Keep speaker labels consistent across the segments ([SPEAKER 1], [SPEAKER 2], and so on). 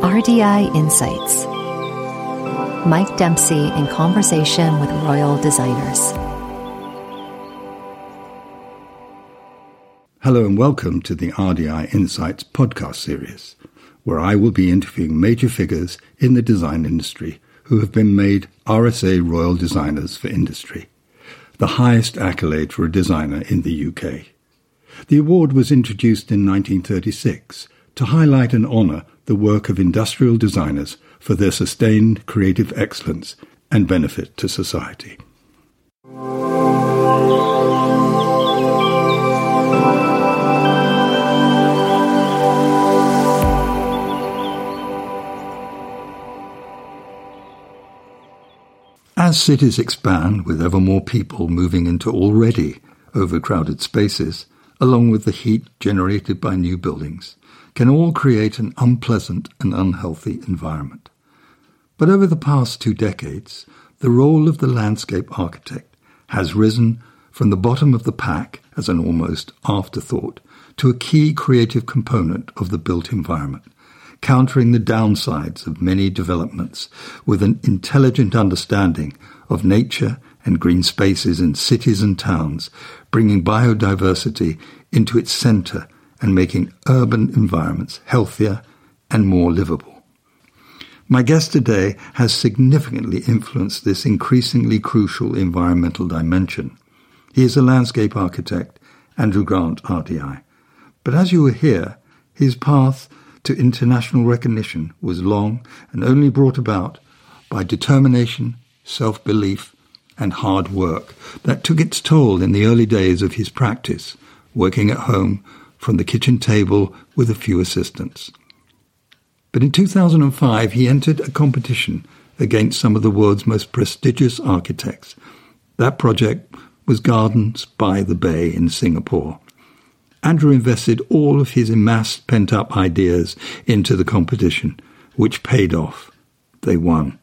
[SPEAKER 1] RDI Insights. Mike Dempsey in conversation with Royal Designers.
[SPEAKER 2] Hello and welcome to the RDI Insights podcast series, where I will be interviewing major figures in the design industry who have been made RSA Royal Designers for Industry, the highest accolade for a designer in the UK. The award was introduced in 1936 to highlight and honour the work of industrial designers for their sustained creative excellence and benefit to society. As cities expand with ever more people moving into already overcrowded spaces, along with the heat generated by new buildings, can all create an unpleasant and unhealthy environment. But over the past two decades, the role of the landscape architect has risen from the bottom of the pack as an almost afterthought to a key creative component of the built environment, countering the downsides of many developments with an intelligent understanding of nature and green spaces in cities and towns, bringing biodiversity into its center and making urban environments healthier and more livable. My guest today has significantly influenced this increasingly crucial environmental dimension. He is a landscape architect, Andrew Grant, RDI. But as you will hear, his path to international recognition was long and only brought about by determination, self belief, and hard work that took its toll in the early days of his practice, working at home from the kitchen table with a few assistants. But in 2005, he entered a competition against some of the world's most prestigious architects. That project was Gardens by the Bay in Singapore. Andrew invested all of his amassed pent up ideas into the competition, which paid off. They won.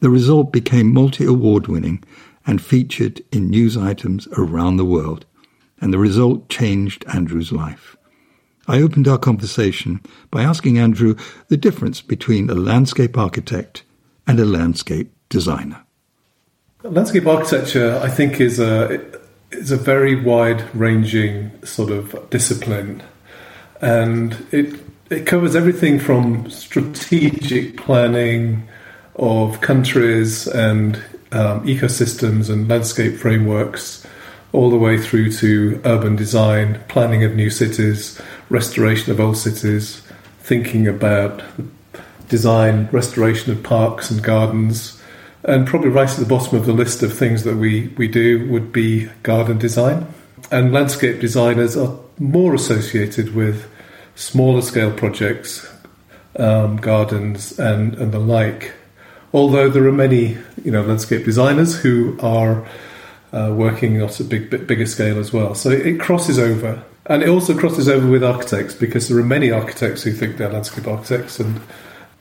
[SPEAKER 2] The result became multi award winning and featured in news items around the world, and the result changed Andrew's life. I opened our conversation by asking Andrew the difference between a landscape architect and a landscape designer.
[SPEAKER 3] Landscape architecture, I think, is a is a very wide-ranging sort of discipline, and it it covers everything from strategic planning of countries and um, ecosystems and landscape frameworks, all the way through to urban design, planning of new cities, restoration of old cities, thinking about design, restoration of parks and gardens. And probably right at the bottom of the list of things that we, we do would be garden design. And landscape designers are more associated with smaller scale projects, um, gardens, and, and the like. Although there are many, you know, landscape designers who are uh, working at a big, bigger scale as well. So it, it crosses over, and it also crosses over with architects because there are many architects who think they're landscape architects, and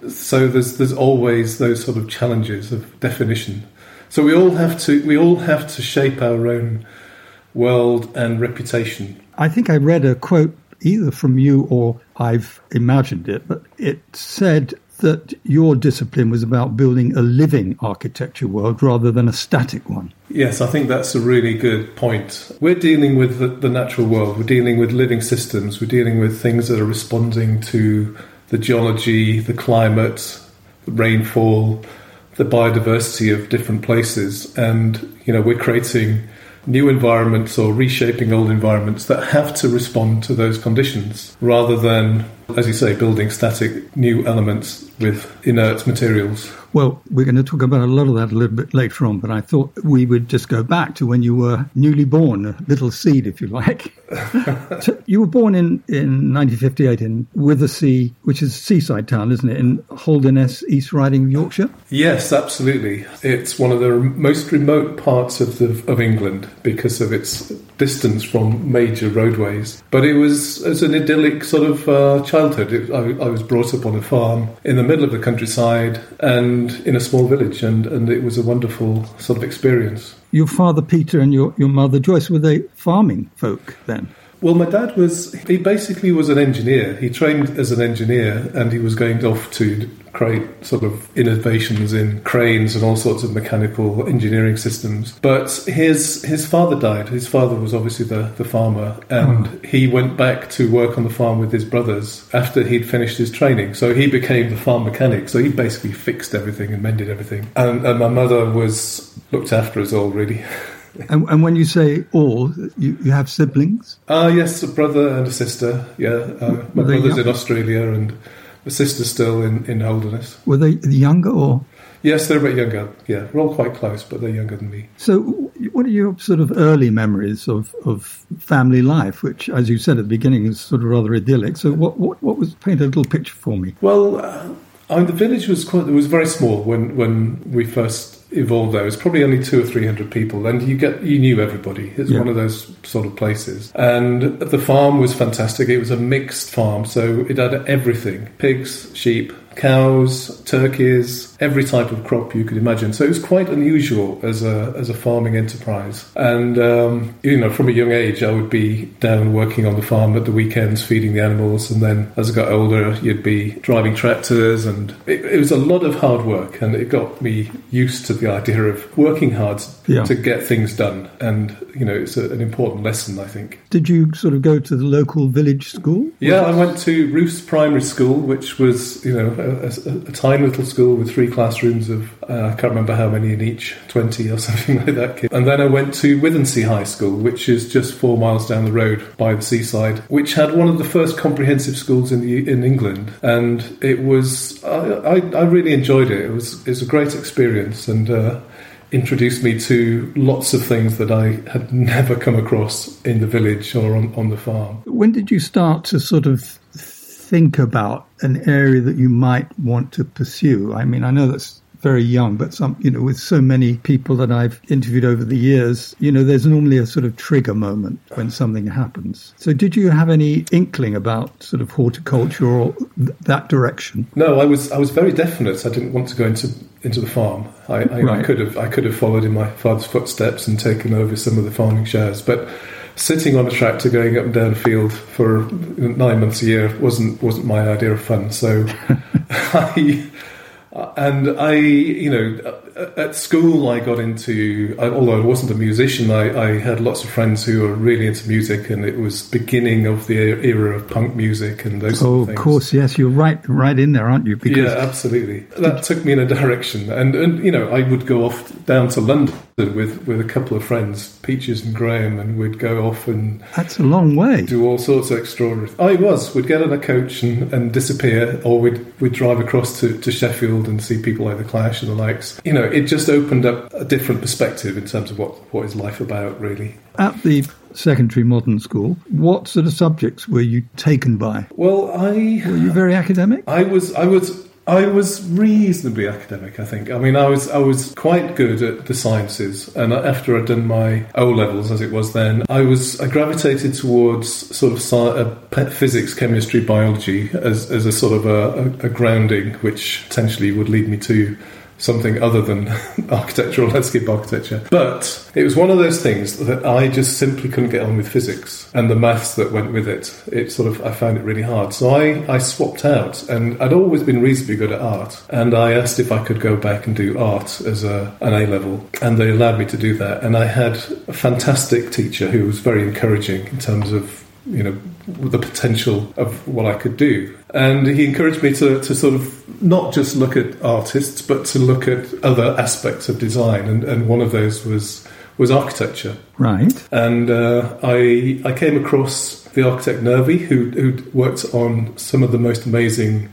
[SPEAKER 3] so there's there's always those sort of challenges of definition. So we all have to we all have to shape our own world and reputation.
[SPEAKER 2] I think I read a quote either from you or I've imagined it, but it said that your discipline was about building a living architecture world rather than a static one.
[SPEAKER 3] Yes, I think that's a really good point. We're dealing with the, the, natural world, we're dealing with living systems, we're dealing with things that are responding to the geology, the climate, the rainfall, the biodiversity of different places. And, you know, we're creating new environments or reshaping old environments that have to respond to those conditions rather than, as you say, building static new elements with inert materials.
[SPEAKER 2] Well, we're going to talk about a lot of that a little bit later on, but I thought we would just go back to when you were newly born, a little seed, if you like. so you were born in, in 1958 in Withernsea, which is a seaside town, isn't it, in Holderness, East Riding Yorkshire?
[SPEAKER 3] Yes, absolutely. It's one of the most remote parts of, the, of England because of its distance from major roadways. But it was as an idyllic sort of uh, childhood. It, I, I was brought up on a farm in the middle of the countryside and and in a small village, and, and it was a wonderful sort of experience.
[SPEAKER 2] Your father Peter and your, your mother Joyce were they farming folk then?
[SPEAKER 3] Well, my dad was, he basically was an engineer. He trained as an engineer and he was going off to create sort of innovations in cranes and all sorts of mechanical engineering systems. But his his father died. His father was obviously the, the farmer, and oh. he went back to work on the farm with his brothers after he'd finished his training. So he became the farm mechanic. So he basically fixed everything and mended everything. And, and my mother was looked after us all really.
[SPEAKER 4] and, and, when you say all, you, you have siblings?
[SPEAKER 3] Ah, uh, yes, a brother and a sister. Yeah, uh, my brother's young? in Australia and my sister's still in, in Holderness.
[SPEAKER 4] Were they younger or?
[SPEAKER 3] Yes, they're a bit younger. Yeah, we're all quite close, but they're younger than me.
[SPEAKER 4] So, what are your sort of early memories of, of family life, which, as you said at the beginning, is sort of rather idyllic? So, what what, what was paint a little picture for me?
[SPEAKER 3] Well, uh, I mean, the village was quite it was very small when when we first evolved there. It's probably only two or three hundred people, and you get you knew everybody. It's yeah. one of those sort of places. And the farm was fantastic. It was a mixed farm, so it had everything: pigs, sheep, cows, turkeys, every type of crop you could imagine. So it was quite unusual as a as a farming enterprise. And um, you know, from a young age, I would be down working on the farm at the weekends, feeding the animals, and then as I got older, you'd be driving tractors, and it, it was a lot of hard work, and it got me used to the idea of working hard yeah. to get things done. And you know, it's a, an important lesson, I think.
[SPEAKER 4] Did you sort of go to the local village school?
[SPEAKER 3] Yeah, I went to Roos Primary School, which was you know a, a, tiny little school with three classrooms of uh, I can't remember how many in each, twenty or something like that. And then I went to Withernsea High School, which is just four miles down the road by the seaside, which had one of the first comprehensive schools in the in England, and it was I, I, I really enjoyed it. It was it was a great experience and. Uh, introduced me to lots of things that I had never come across in the village or on, on the farm.
[SPEAKER 4] When did you start to sort of think about an area that you might want to pursue? I mean, I know that's very young, but some, you know, with so many people that I've interviewed over the years, you know, there's normally a sort of trigger moment when something happens. So, did you have any inkling about sort of horticulture or th- that direction?
[SPEAKER 3] No, I was I was very definite. I didn't want to go into into the farm. I, I, right. I could have I could have followed in my father's footsteps and taken over some of the farming shares, but sitting on a tractor going up and down a field for nine months a year wasn't wasn't my idea of fun. So I and I, you know, at school I got into, although I wasn't a musician, I, I, had lots of friends who were really into music, and it was beginning of the era of punk music and those.
[SPEAKER 4] Oh, of course, yes, you're right, right in there, aren't you?
[SPEAKER 3] Because yeah, absolutely. That took me in a direction, and and you know, I would go off down to London with with a couple of friends, Peaches and Graham, and we'd go off and
[SPEAKER 4] that's a long way.
[SPEAKER 3] Do all sorts of extraordinary. Oh, I was. We'd get on a coach and, and disappear, or we'd we'd drive across to, to Sheffield and see people like the Clash and the likes. You know, it just opened up a different perspective in terms of what what is life about, really.
[SPEAKER 4] At the secondary modern school, what sort of subjects were you taken by?
[SPEAKER 3] Well, I
[SPEAKER 4] were you very academic?
[SPEAKER 3] I was. I was I was reasonably academic, I think. I mean, I was I was quite good at the sciences, and after I'd done my O levels, as it was then, I was I gravitated towards sort of sci- uh, physics, chemistry, biology as as a sort of a, a, a grounding, which potentially would lead me to something other than architecture or landscape architecture. But it was one of those things that I just simply couldn't get on with physics and the maths that went with it. It sort of, I found it really hard. So I, I swapped out and I'd always been reasonably good at art. And I asked if I could go back and do art as a, an A level. And they allowed me to do that. And I had a fantastic teacher who was very encouraging in terms of, you know, the potential of what I could do. And he encouraged me to, to sort of not just look at artists, but to look at other aspects of design. And, and one of those was was architecture.
[SPEAKER 4] Right.
[SPEAKER 3] And uh, I I came across the architect Nervi, who who worked on some of the most amazing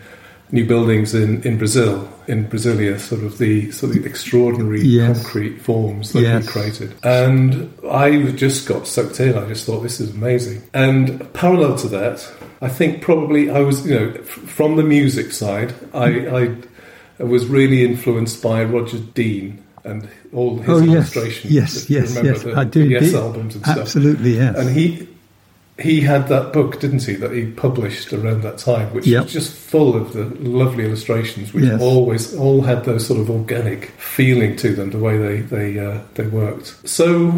[SPEAKER 3] new buildings in, in Brazil, in Brasilia, sort of the sort of extraordinary yes. concrete forms that yes. he created. And I just got sucked in. I just thought this is amazing. And parallel to that, I think probably I was, you know, from the music side, I, I was really influenced by Roger Dean and all his
[SPEAKER 4] oh,
[SPEAKER 3] illustrations.
[SPEAKER 4] Yes, yes, yes.
[SPEAKER 3] The,
[SPEAKER 4] I do.
[SPEAKER 3] The yes albums and
[SPEAKER 4] Absolutely,
[SPEAKER 3] stuff.
[SPEAKER 4] yes.
[SPEAKER 3] And he he had that book, didn't he, that he published around that time, which
[SPEAKER 2] Yep.
[SPEAKER 3] was just full of the lovely illustrations, which
[SPEAKER 2] Yes.
[SPEAKER 3] always all had those sort of organic feeling to them, the way they they uh, they worked. So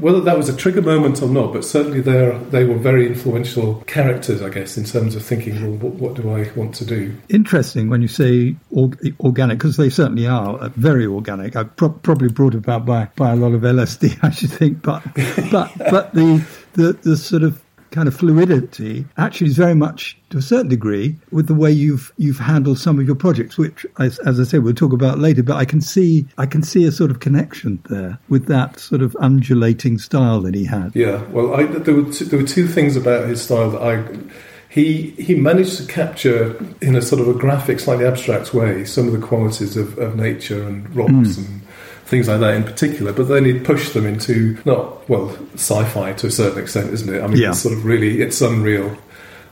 [SPEAKER 3] whether that was a trigger moment or not, but certainly they they were very influential characters, I guess, in terms of thinking, well, what, what do I want to do?
[SPEAKER 2] Interesting when you say org- organic, because they certainly are uh, very organic. Uh, pro- probably brought about by, by a lot of LSD, I should think. But but but the, the the sort of kind of fluidity actually is very much to a certain degree with the way you've you've handled some of your projects, which as, as I say we'll talk about later. But I can see I can see a sort of connection there with that sort of undulating style that he had.
[SPEAKER 3] Yeah, well, I, there were two, there were two things about his style that I he he managed to capture in a sort of a graphic, slightly abstract way some of the qualities of, of nature and rocks hmm. and things like that in particular. But then he'd push them into not well sci-fi to a certain extent, isn't it? I mean,
[SPEAKER 2] Yeah.
[SPEAKER 3] it's sort of really it's unreal.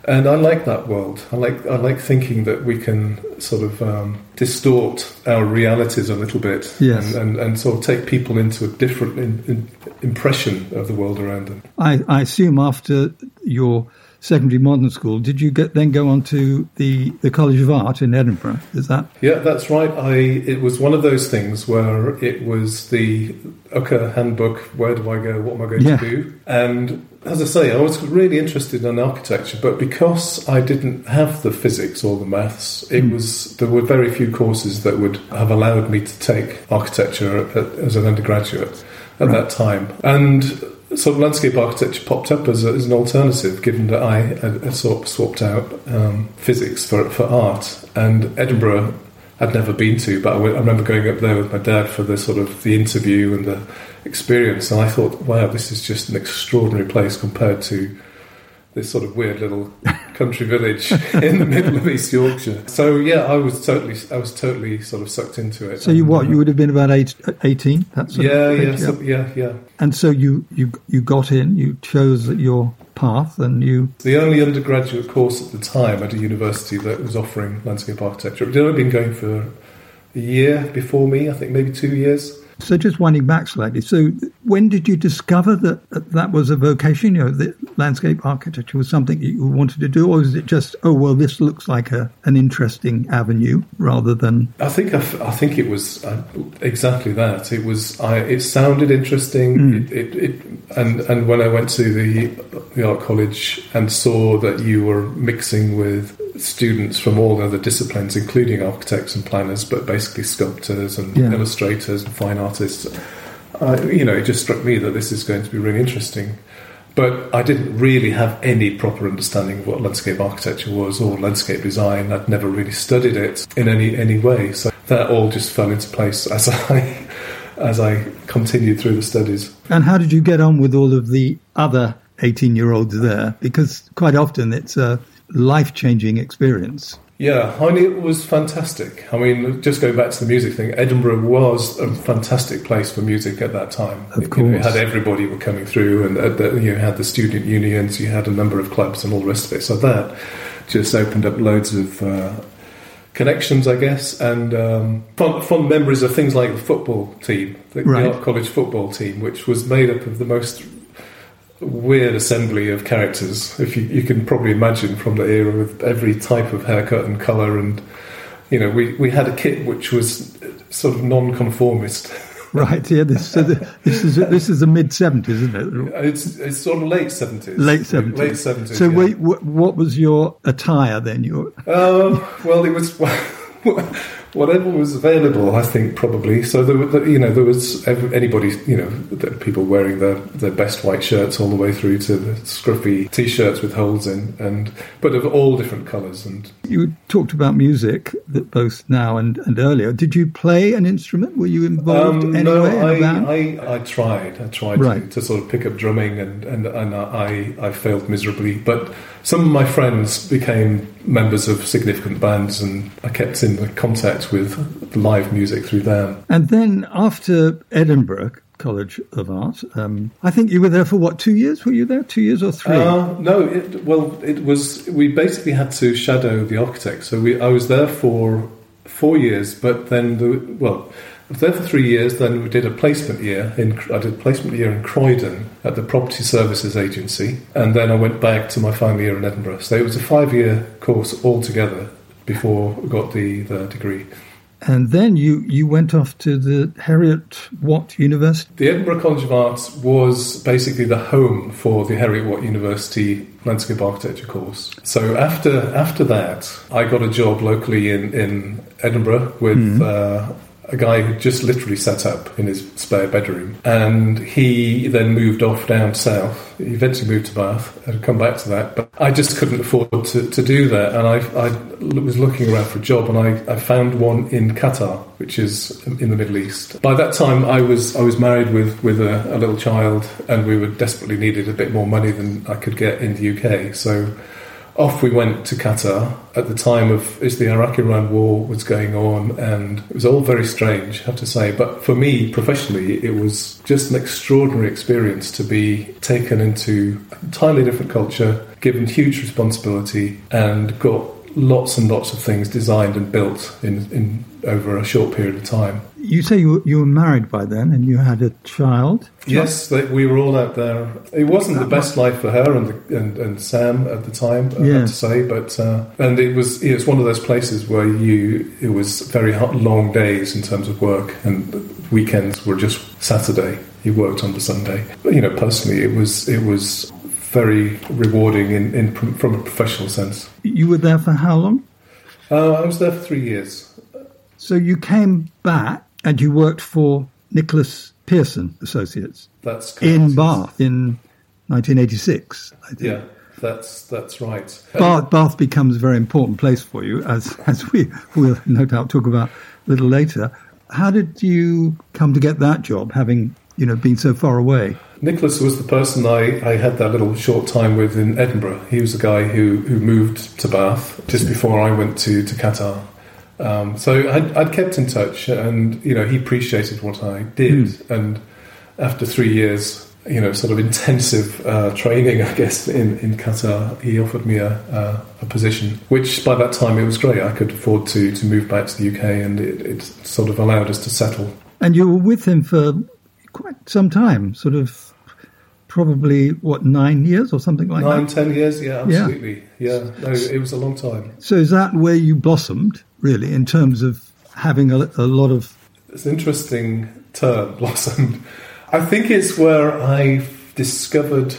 [SPEAKER 3] And I like that world. I like I like thinking that we can sort of um, distort our realities a little bit,
[SPEAKER 2] Yes.
[SPEAKER 3] and, and, and sort of take people into a different in, in, impression of the world around them.
[SPEAKER 2] I, I assume after your secondary modern school, did you get, then go on to the, the College of Art in Edinburgh? Is that
[SPEAKER 3] Yeah, that's right. I it was one of those things where it was the UCCA handbook. Where do I go? What am I going
[SPEAKER 2] Yeah.
[SPEAKER 3] to do? And as I say, I was really interested in architecture, but because I didn't have the physics or the maths, it hmm. was there were very few courses that would have allowed me to take architecture as an undergraduate at that time. And of landscape architecture popped up as, a, as an alternative, given that I had, had sort of swapped out um, physics for for art. And Edinburgh, I'd never been to, but I, I remember going up there with my dad for the sort of the interview and the experience, and I thought, wow, this is just an extraordinary place compared to this sort of weird little country village in the middle of East Yorkshire. So yeah, I was totally, I was totally sort of sucked into it.
[SPEAKER 2] so? You what? You would have been about eight, 18? That sort
[SPEAKER 3] yeah, yeah, so, yeah, yeah.
[SPEAKER 2] And so you, you you got in, you chose your path, and you
[SPEAKER 3] The only undergraduate course at the time at a university that was offering landscape architecture. It had only been going for a year before me, I think maybe two years.
[SPEAKER 2] So just winding back slightly. So when did you discover that that was a vocation? You know, that landscape architecture was something you wanted to do, or was it just, oh well, this looks like a an interesting avenue, rather than
[SPEAKER 3] I think I, f- I think it was uh, exactly that. It was I, it sounded interesting.
[SPEAKER 2] Mm.
[SPEAKER 3] It, it, it and and when I went to the the art college and saw that you were mixing with students from all other disciplines, including architects and planners, but basically sculptors and
[SPEAKER 2] Yeah.
[SPEAKER 3] illustrators and fine artists. Uh, you know, it just struck me that this is going to be really interesting. But I didn't really have any proper understanding of what landscape architecture was or landscape design. I'd never really studied it in any any way. So that all just fell into place as I as I continued through the studies.
[SPEAKER 2] And how did you get on with all of the other 18 year olds there? Because quite often it's a life changing experience.
[SPEAKER 3] Yeah, it was fantastic. I mean, just going back to the music thing, Edinburgh was a fantastic place for music at that time.
[SPEAKER 2] Of
[SPEAKER 3] It- you know, had everybody were coming through, and uh, the, you had the student unions, you had a number of clubs, and all the rest of it. So that just opened up loads of uh, connections, I guess, and um, fond, fond memories of things like the football team, the,
[SPEAKER 2] Right.
[SPEAKER 3] the art college football team, which was made up of the most weird assembly of characters. If you, you can probably imagine from the era with every type of haircut and colour, and you know, we, we had a kit which was sort of non-conformist.
[SPEAKER 2] Right, yeah, this, so the, this is this is the mid 70s, isn't it?
[SPEAKER 3] It's it's sort of late seventies,
[SPEAKER 2] Late 70s.
[SPEAKER 3] late seventies.
[SPEAKER 2] So,
[SPEAKER 3] yeah.
[SPEAKER 2] wait, wh- what was your attire then? Your
[SPEAKER 3] Um, well, it was whatever was available. I think probably. So there, were, you know, there was anybody, you know, people wearing their, their best white shirts all the way through to the scruffy t-shirts with holes in, and but of all different colours. And
[SPEAKER 2] You talked about music, that both now and, and earlier. Did you play an instrument? Were you involved
[SPEAKER 3] um,
[SPEAKER 2] anyway
[SPEAKER 3] no, I,
[SPEAKER 2] band?
[SPEAKER 3] I, I tried. I tried
[SPEAKER 2] Right.
[SPEAKER 3] to, to sort of pick up drumming, and and, and I I failed miserably. But some of my friends became members of significant bands, and I kept in contact with live music through them.
[SPEAKER 2] and then after Edinburgh College of Art, um, I think you were there for what, two years? Were you there? Two years or three?
[SPEAKER 3] Uh, no, it, well, it was. We basically had to shadow the architect. So we, I was there for four years, but then the well, I was there for three years. Then we did a placement year. In, I did placement year in Croydon at the Property Services Agency, and then I went back to my final year in Edinburgh. So it was a five-year course altogether before I got the, the degree.
[SPEAKER 4] And then you, you went off to the Harriet Watt University?
[SPEAKER 3] The Edinburgh College of Arts was basically the home for the Heriot-Watt University landscape architecture course. So after after that, I got a job locally in, in Edinburgh with mm. uh, a guy who just literally set up in his spare bedroom. And he then moved off down south. He eventually moved to Bath. I'd come back to that. But I just couldn't afford to, to do that. And I, I was looking around for a job and I, I found one in Qatar, which is in the Middle East. By that time, I was, I was married with, with a, a little child and we were desperately needed a bit more money than I could get in the UK. So off we went to Qatar at the time of as the Iraq-Iran war was going on, and it was all very strange, I have to say. But for me, professionally, it was just an extraordinary experience to be taken into an entirely different culture, given huge responsibility, and got lots and lots of things designed and built in, in over a short period of time.
[SPEAKER 4] You say you, you were married by then and you had a child?
[SPEAKER 3] Yes, we were all out there. It wasn't the best life for her and, the, and, and Sam at the time, I have to say, but uh, and it was it's one of those places where you it was very hot, long days in terms of work, and weekends were just Saturday. You worked on the Sunday. But, you know, personally, it was it was very rewarding in, in from a professional sense.
[SPEAKER 4] You were there for how long?
[SPEAKER 3] Uh, I was there for three years.
[SPEAKER 4] So you came back and you worked for Nicholas Pearson Associates.
[SPEAKER 3] That's correct.
[SPEAKER 4] in Bath in 1986.
[SPEAKER 3] Yeah, that's that's right.
[SPEAKER 4] Bath, Bath becomes a very important place for you, as as we will no doubt talk about a little later. How did you come to get that job, having you know been so far away?
[SPEAKER 3] Nicholas was the person I, I had that little short time with in Edinburgh. He was the guy who, who moved to Bath just before I went to, to Qatar. Um, so I'd, I'd, kept in touch, and you know he appreciated what I did. Mm. And after three years, you know, sort of intensive uh, training, I guess in, in Qatar, he offered me a, a, a, position, which by that time it was great. I could afford to to move back to the UK, and it, it sort of allowed us to settle.
[SPEAKER 4] And you were with him for quite some time, sort of probably what nine years or something like
[SPEAKER 3] nine,
[SPEAKER 4] that.
[SPEAKER 3] Nine, ten years, yeah, absolutely, yeah. yeah. No, it was a long time.
[SPEAKER 4] So is that where you blossomed, really, in terms of having a, a lot of?
[SPEAKER 3] It's an interesting term, blossomed. I think it's where I discovered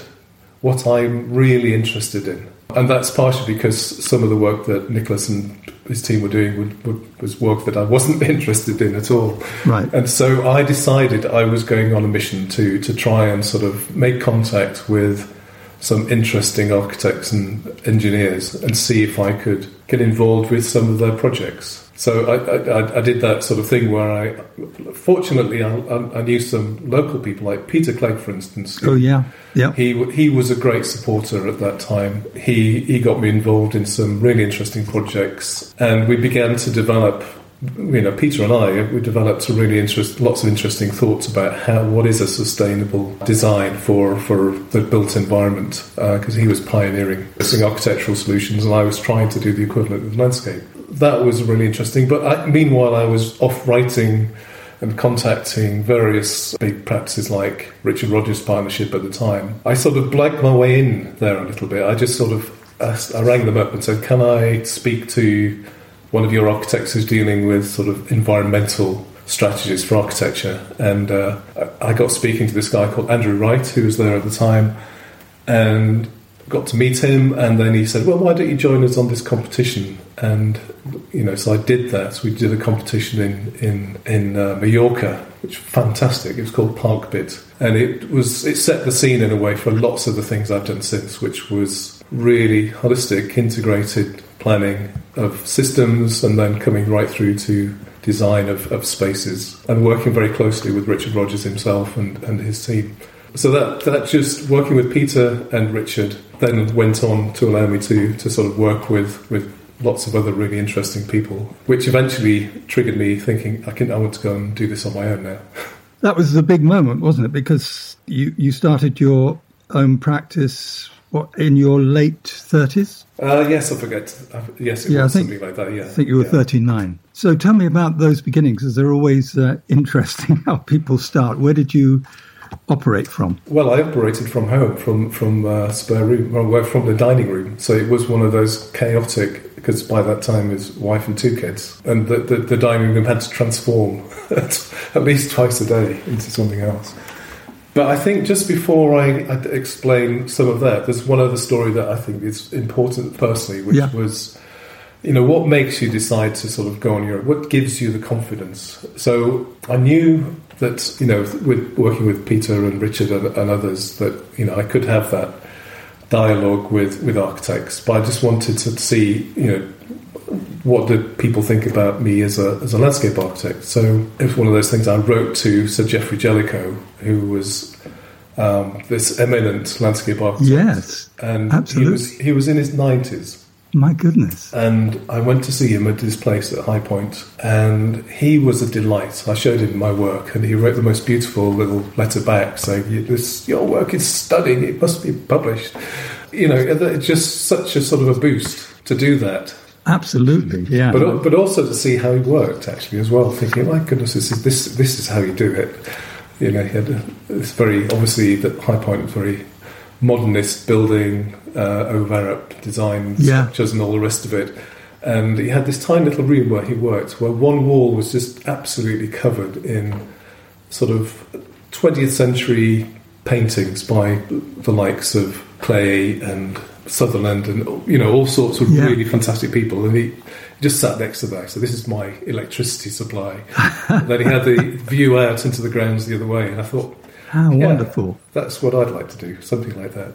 [SPEAKER 3] what I'm really interested in. And that's partially because some of the work that Nicholas and his team were doing would, would, was work that I wasn't interested in at all.
[SPEAKER 4] Right.
[SPEAKER 3] And so I decided I was going on a mission to to try and sort of make contact with some interesting architects and engineers and see if I could get involved with some of their projects. So I, I, I, did that sort of thing where I, fortunately, I, I, knew some local people like Peter Clegg, for instance.
[SPEAKER 4] Oh yeah, yeah.
[SPEAKER 3] He he was a great supporter at that time. He he got me involved in some really interesting projects, and we began to develop. You know, Peter and I, we developed some really interest, lots of interesting thoughts about how what is a sustainable design for for the built environment, because uh, he was pioneering architectural solutions, and I was trying to do the equivalent with landscape that was really interesting. But I, meanwhile, I was off writing and contacting various big practices like Richard Rogers Partnership at the time. I sort of blagged my way in there a little bit. I just sort of asked, I rang them up and said, "Can I speak to one of your architects who's dealing with sort of environmental?" strategies for architecture and uh, I got speaking to this guy called Andrew Wright who was there at the time and got to meet him, and then he said, "Well, why don't you join us on this competition?" And you know, so I did that. We did a competition in in in uh, Mallorca, which was fantastic. It was called ParcBIT, and it was it set the scene in a way for lots of the things I've done since, which was really holistic, integrated planning of systems, and then coming right through to design of, of spaces, and working very closely with Richard Rogers himself and, and his team. So that that just working with Peter and Richard then went on to allow me to to sort of work with with lots of other really interesting people, which eventually triggered me thinking I can I want to go and do this on my own now.
[SPEAKER 4] That was the big moment, wasn't it? Because you you started your own practice
[SPEAKER 2] what, in your late 30s?
[SPEAKER 3] Uh, yes, I forget. Uh, yes, it
[SPEAKER 2] Yeah, I
[SPEAKER 3] was
[SPEAKER 2] think-
[SPEAKER 3] something like that. Yeah,
[SPEAKER 2] I think you were
[SPEAKER 3] yeah.
[SPEAKER 2] 39. So tell me about those beginnings, because they're always uh, interesting how people start. Where did you operate from?
[SPEAKER 3] Well, I operated from home, from from uh, spare room, well, well, from the dining room. So it was one of those chaotic, because by that time his wife and two kids, and the, the, the dining room had to transform at least twice a day into something else. But I think just before I, I explain some of that, there's one other story that I think is important personally, which
[SPEAKER 2] Yeah.
[SPEAKER 3] was, you know, what makes you decide to sort of go on your, what gives you the confidence? So I knew that, you know, with working with Peter and Richard and, and others, that, you know, I could have that dialogue with, with architects, but I just wanted to see, you know, what do people think about me as a, as a landscape architect? So it was one of those things I wrote to Sir Geoffrey Jellicoe, who was um, this eminent landscape architect.
[SPEAKER 2] Yes,
[SPEAKER 3] and
[SPEAKER 2] absolutely.
[SPEAKER 3] he was he was in his nineties,
[SPEAKER 2] my goodness.
[SPEAKER 3] and I went to see him at his place at Highpoint, and he was a delight. I showed him my work, and he wrote the most beautiful little letter back saying, "This your work is stunning. It must be published." You know, it's just such a sort of a boost to do that.
[SPEAKER 2] Absolutely, yeah.
[SPEAKER 3] But but also to see how he worked actually as well, thinking, my goodness, this is this this is how you do it. You know, he had a, this very obviously the Highpoint was very modernist building, uh, Ove Arup design
[SPEAKER 2] Yeah.
[SPEAKER 3] structures and all the rest of it. And he had this tiny little room where he worked, where one wall was just absolutely covered in sort of 20th century paintings by the likes of Klee and Sutherland and you know all sorts of
[SPEAKER 2] Yeah.
[SPEAKER 3] really fantastic people. And he just sat next to that. So this is my electricity supply. then he had the view out into the grounds the other way, and I thought,
[SPEAKER 2] How
[SPEAKER 3] yeah,
[SPEAKER 2] wonderful.
[SPEAKER 3] That's what I'd like to do, something like that.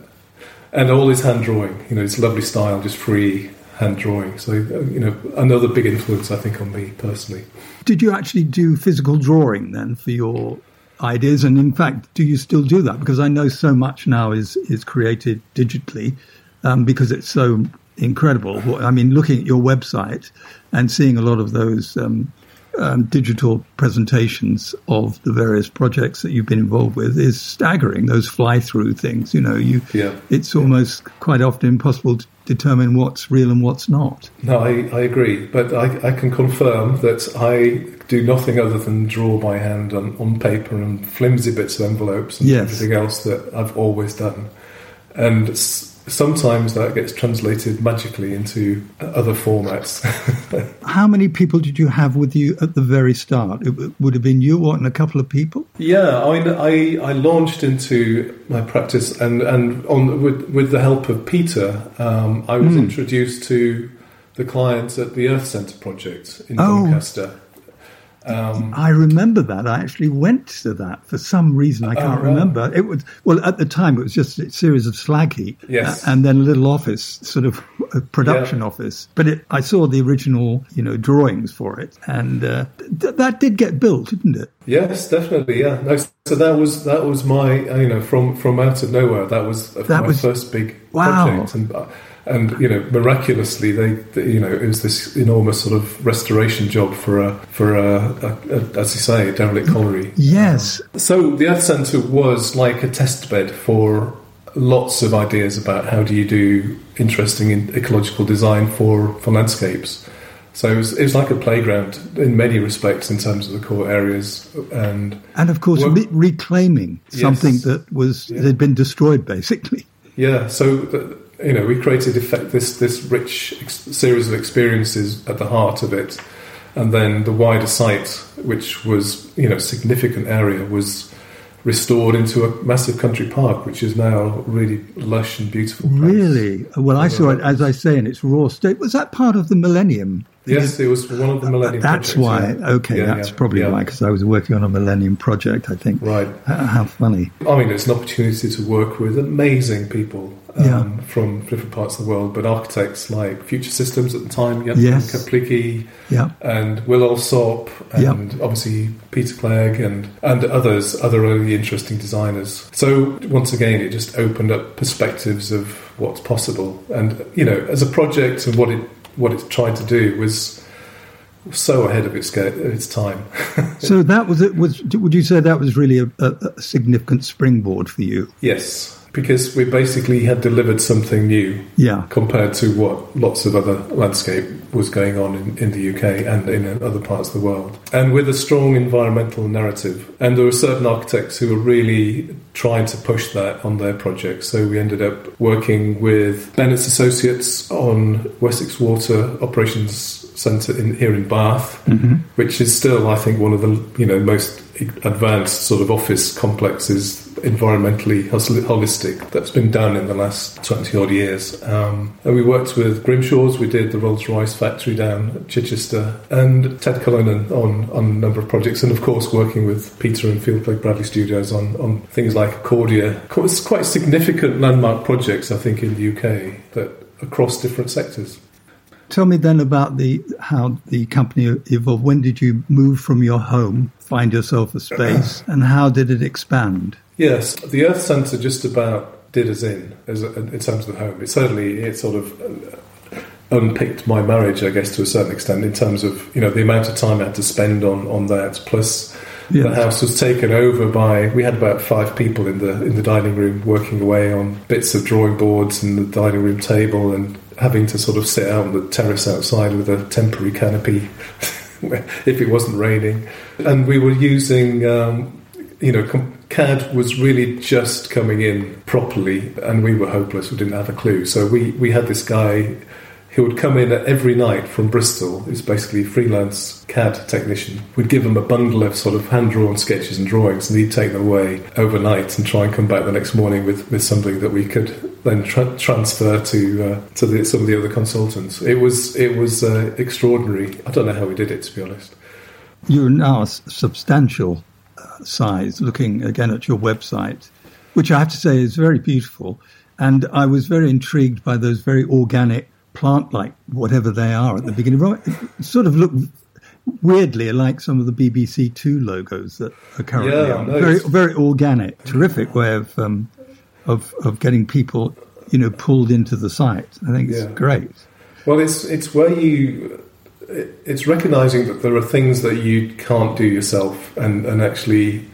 [SPEAKER 3] And all his hand drawing, you know, his lovely style, just free hand drawing. So you know, another big influence I think on me personally.
[SPEAKER 2] Did you actually do physical drawing then for your ideas? And in fact, do you still do that? Because I know so much now is is created digitally um, because it's so incredible. I mean, looking at your website and seeing a lot of those um, um, digital presentations of the various projects that you've been involved with is staggering. Those fly through things, you know, you
[SPEAKER 3] Yeah.
[SPEAKER 2] it's almost quite often impossible to determine what's real and what's not.
[SPEAKER 3] No, I, I agree, but I, I can confirm that I do nothing other than draw by hand on, on paper and flimsy bits of envelopes and
[SPEAKER 2] Yes.
[SPEAKER 3] everything else that I've always done. And sometimes that gets translated magically into other formats.
[SPEAKER 2] How many people did you have with you at the very start? It would have been you and a couple of people?
[SPEAKER 3] Yeah, I I, I launched into my practice, and and on with with the help of Peter, um, I was
[SPEAKER 2] Hmm.
[SPEAKER 3] introduced to the clients at the Earth Centre project in
[SPEAKER 2] Oh.
[SPEAKER 3] Doncaster. Um,
[SPEAKER 2] I remember that. I actually went to that for some reason. I can't
[SPEAKER 3] right.
[SPEAKER 2] remember. It was well at the time. It was just a series of slag heap,
[SPEAKER 3] Yes.
[SPEAKER 2] a- and then a little office, sort of a production
[SPEAKER 3] Yeah.
[SPEAKER 2] office. But it, I saw the original, you know, drawings for it, and uh, th- that did get built, didn't it?
[SPEAKER 3] yes, definitely. Yeah. No, so that was that was my uh, you know from from out of nowhere. That was uh,
[SPEAKER 2] That
[SPEAKER 3] my
[SPEAKER 2] was-
[SPEAKER 3] first big
[SPEAKER 2] Wow.
[SPEAKER 3] project, and uh, and you know miraculously they, they you know it was this enormous sort of restoration job for a for a, a, a as you say a derelict colliery.
[SPEAKER 2] Yes.
[SPEAKER 3] So the Earth Centre was like a test bed for lots of ideas about how do you do interesting in ecological design for, for landscapes. So it was, it was like a playground in many respects in terms of the core areas and
[SPEAKER 2] And of course, re- reclaiming
[SPEAKER 3] Yes.
[SPEAKER 2] something that was
[SPEAKER 3] Yeah.
[SPEAKER 2] had been destroyed, basically.
[SPEAKER 3] yeah. So the, you know we created effect, this this rich ex- series of experiences at the heart of it, and then the wider site, which was you know significant area, was restored into a massive country park, which is now really lush and beautiful. place.
[SPEAKER 2] Really? Well, I saw it, as I say, in its raw state. Was that part of the Millennium?
[SPEAKER 3] Yes, it was one of the Millennium.
[SPEAKER 2] That's
[SPEAKER 3] Projects,
[SPEAKER 2] why.
[SPEAKER 3] yeah.
[SPEAKER 2] Okay,
[SPEAKER 3] Yeah,
[SPEAKER 2] that's
[SPEAKER 3] yeah,
[SPEAKER 2] probably why, because I was working on a Millennium project, I think.
[SPEAKER 3] Right.
[SPEAKER 2] How funny.
[SPEAKER 3] I mean, it's an opportunity to work with amazing people um,
[SPEAKER 2] Yeah.
[SPEAKER 3] from different parts of the world, but architects like Future Systems at the time, Jan
[SPEAKER 2] Yes.
[SPEAKER 3] Kaplicky
[SPEAKER 2] Yeah.
[SPEAKER 3] and Will Alsop,
[SPEAKER 2] Yeah.
[SPEAKER 3] and obviously Peter Clegg and, and others, other really interesting designers. So, once again, it just opened up perspectives of what's possible. And, you know, as a project and what it, what it tried to do was so ahead of its, its time.
[SPEAKER 2] So that was it. Was would you say that was really a, a significant springboard for you?
[SPEAKER 3] Yes, because we basically had delivered something new
[SPEAKER 2] Yeah.
[SPEAKER 3] compared to what lots of other landscape was going on in, in the UK and in other parts of the world. And with a strong environmental narrative. And there were certain architects who were really trying to push that on their projects. So we ended up working with Bennetts Associates on Wessex Water Operations Centre in, here in Bath, mm-hmm. which is still, I think, one of the you know most advanced sort of office complexes environmentally holistic that's been done in the last 20 odd years. Um, and we worked with Grimshaw's, we did the Rolls Royce factory down at Chichester, and Ted Cullinan on, on a number of projects, and of course working with Peter and Feilden Clegg Bradley Studios on, on things like Accordia. It's quite significant landmark projects, I think, in the UK that across different sectors.
[SPEAKER 2] Tell me then about the how the company evolved. When did you move from your home, find yourself a space, and how did it expand?
[SPEAKER 3] Yes, the Earth Centre just about did us in as a, in terms of the home. It certainly it sort of uh, unpicked my marriage, I guess, to a certain extent in terms of you know the amount of time I had to spend on on that. Plus,
[SPEAKER 2] Yes.
[SPEAKER 3] the house was taken over by we had about five people in the in the dining room working away on bits of drawing boards and the dining room table and having to sort of sit out on the terrace outside with a temporary canopy if it wasn't raining. And we were using. Um, you know, CAD was really just coming in properly, and we were hopeless. We didn't have a clue. So we, we had this guy who would come in every night from Bristol. He's basically a freelance CAD technician. We'd give him a bundle of sort of hand drawn sketches and drawings, and he'd take them away overnight and try and come back the next morning with, with something that we could then tra- transfer to uh, to the, some of the other consultants. It was it was uh, extraordinary. I don't know how we did it, to be honest.
[SPEAKER 2] You're now a substantial uh, size, looking again at your website, which I have to say is very beautiful. And I was very intrigued by those very organic plant like whatever they are at the beginning. It sort of look weirdly like some of the BBC Two logos that are currently
[SPEAKER 3] Yeah,
[SPEAKER 2] on.
[SPEAKER 3] no,
[SPEAKER 2] very very organic, terrific way of um, of of getting people you know pulled into the site. I think it's
[SPEAKER 3] Yeah.
[SPEAKER 2] great.
[SPEAKER 3] Well, it's it's where you it's recognizing that there are things that you can't do yourself, and and actually,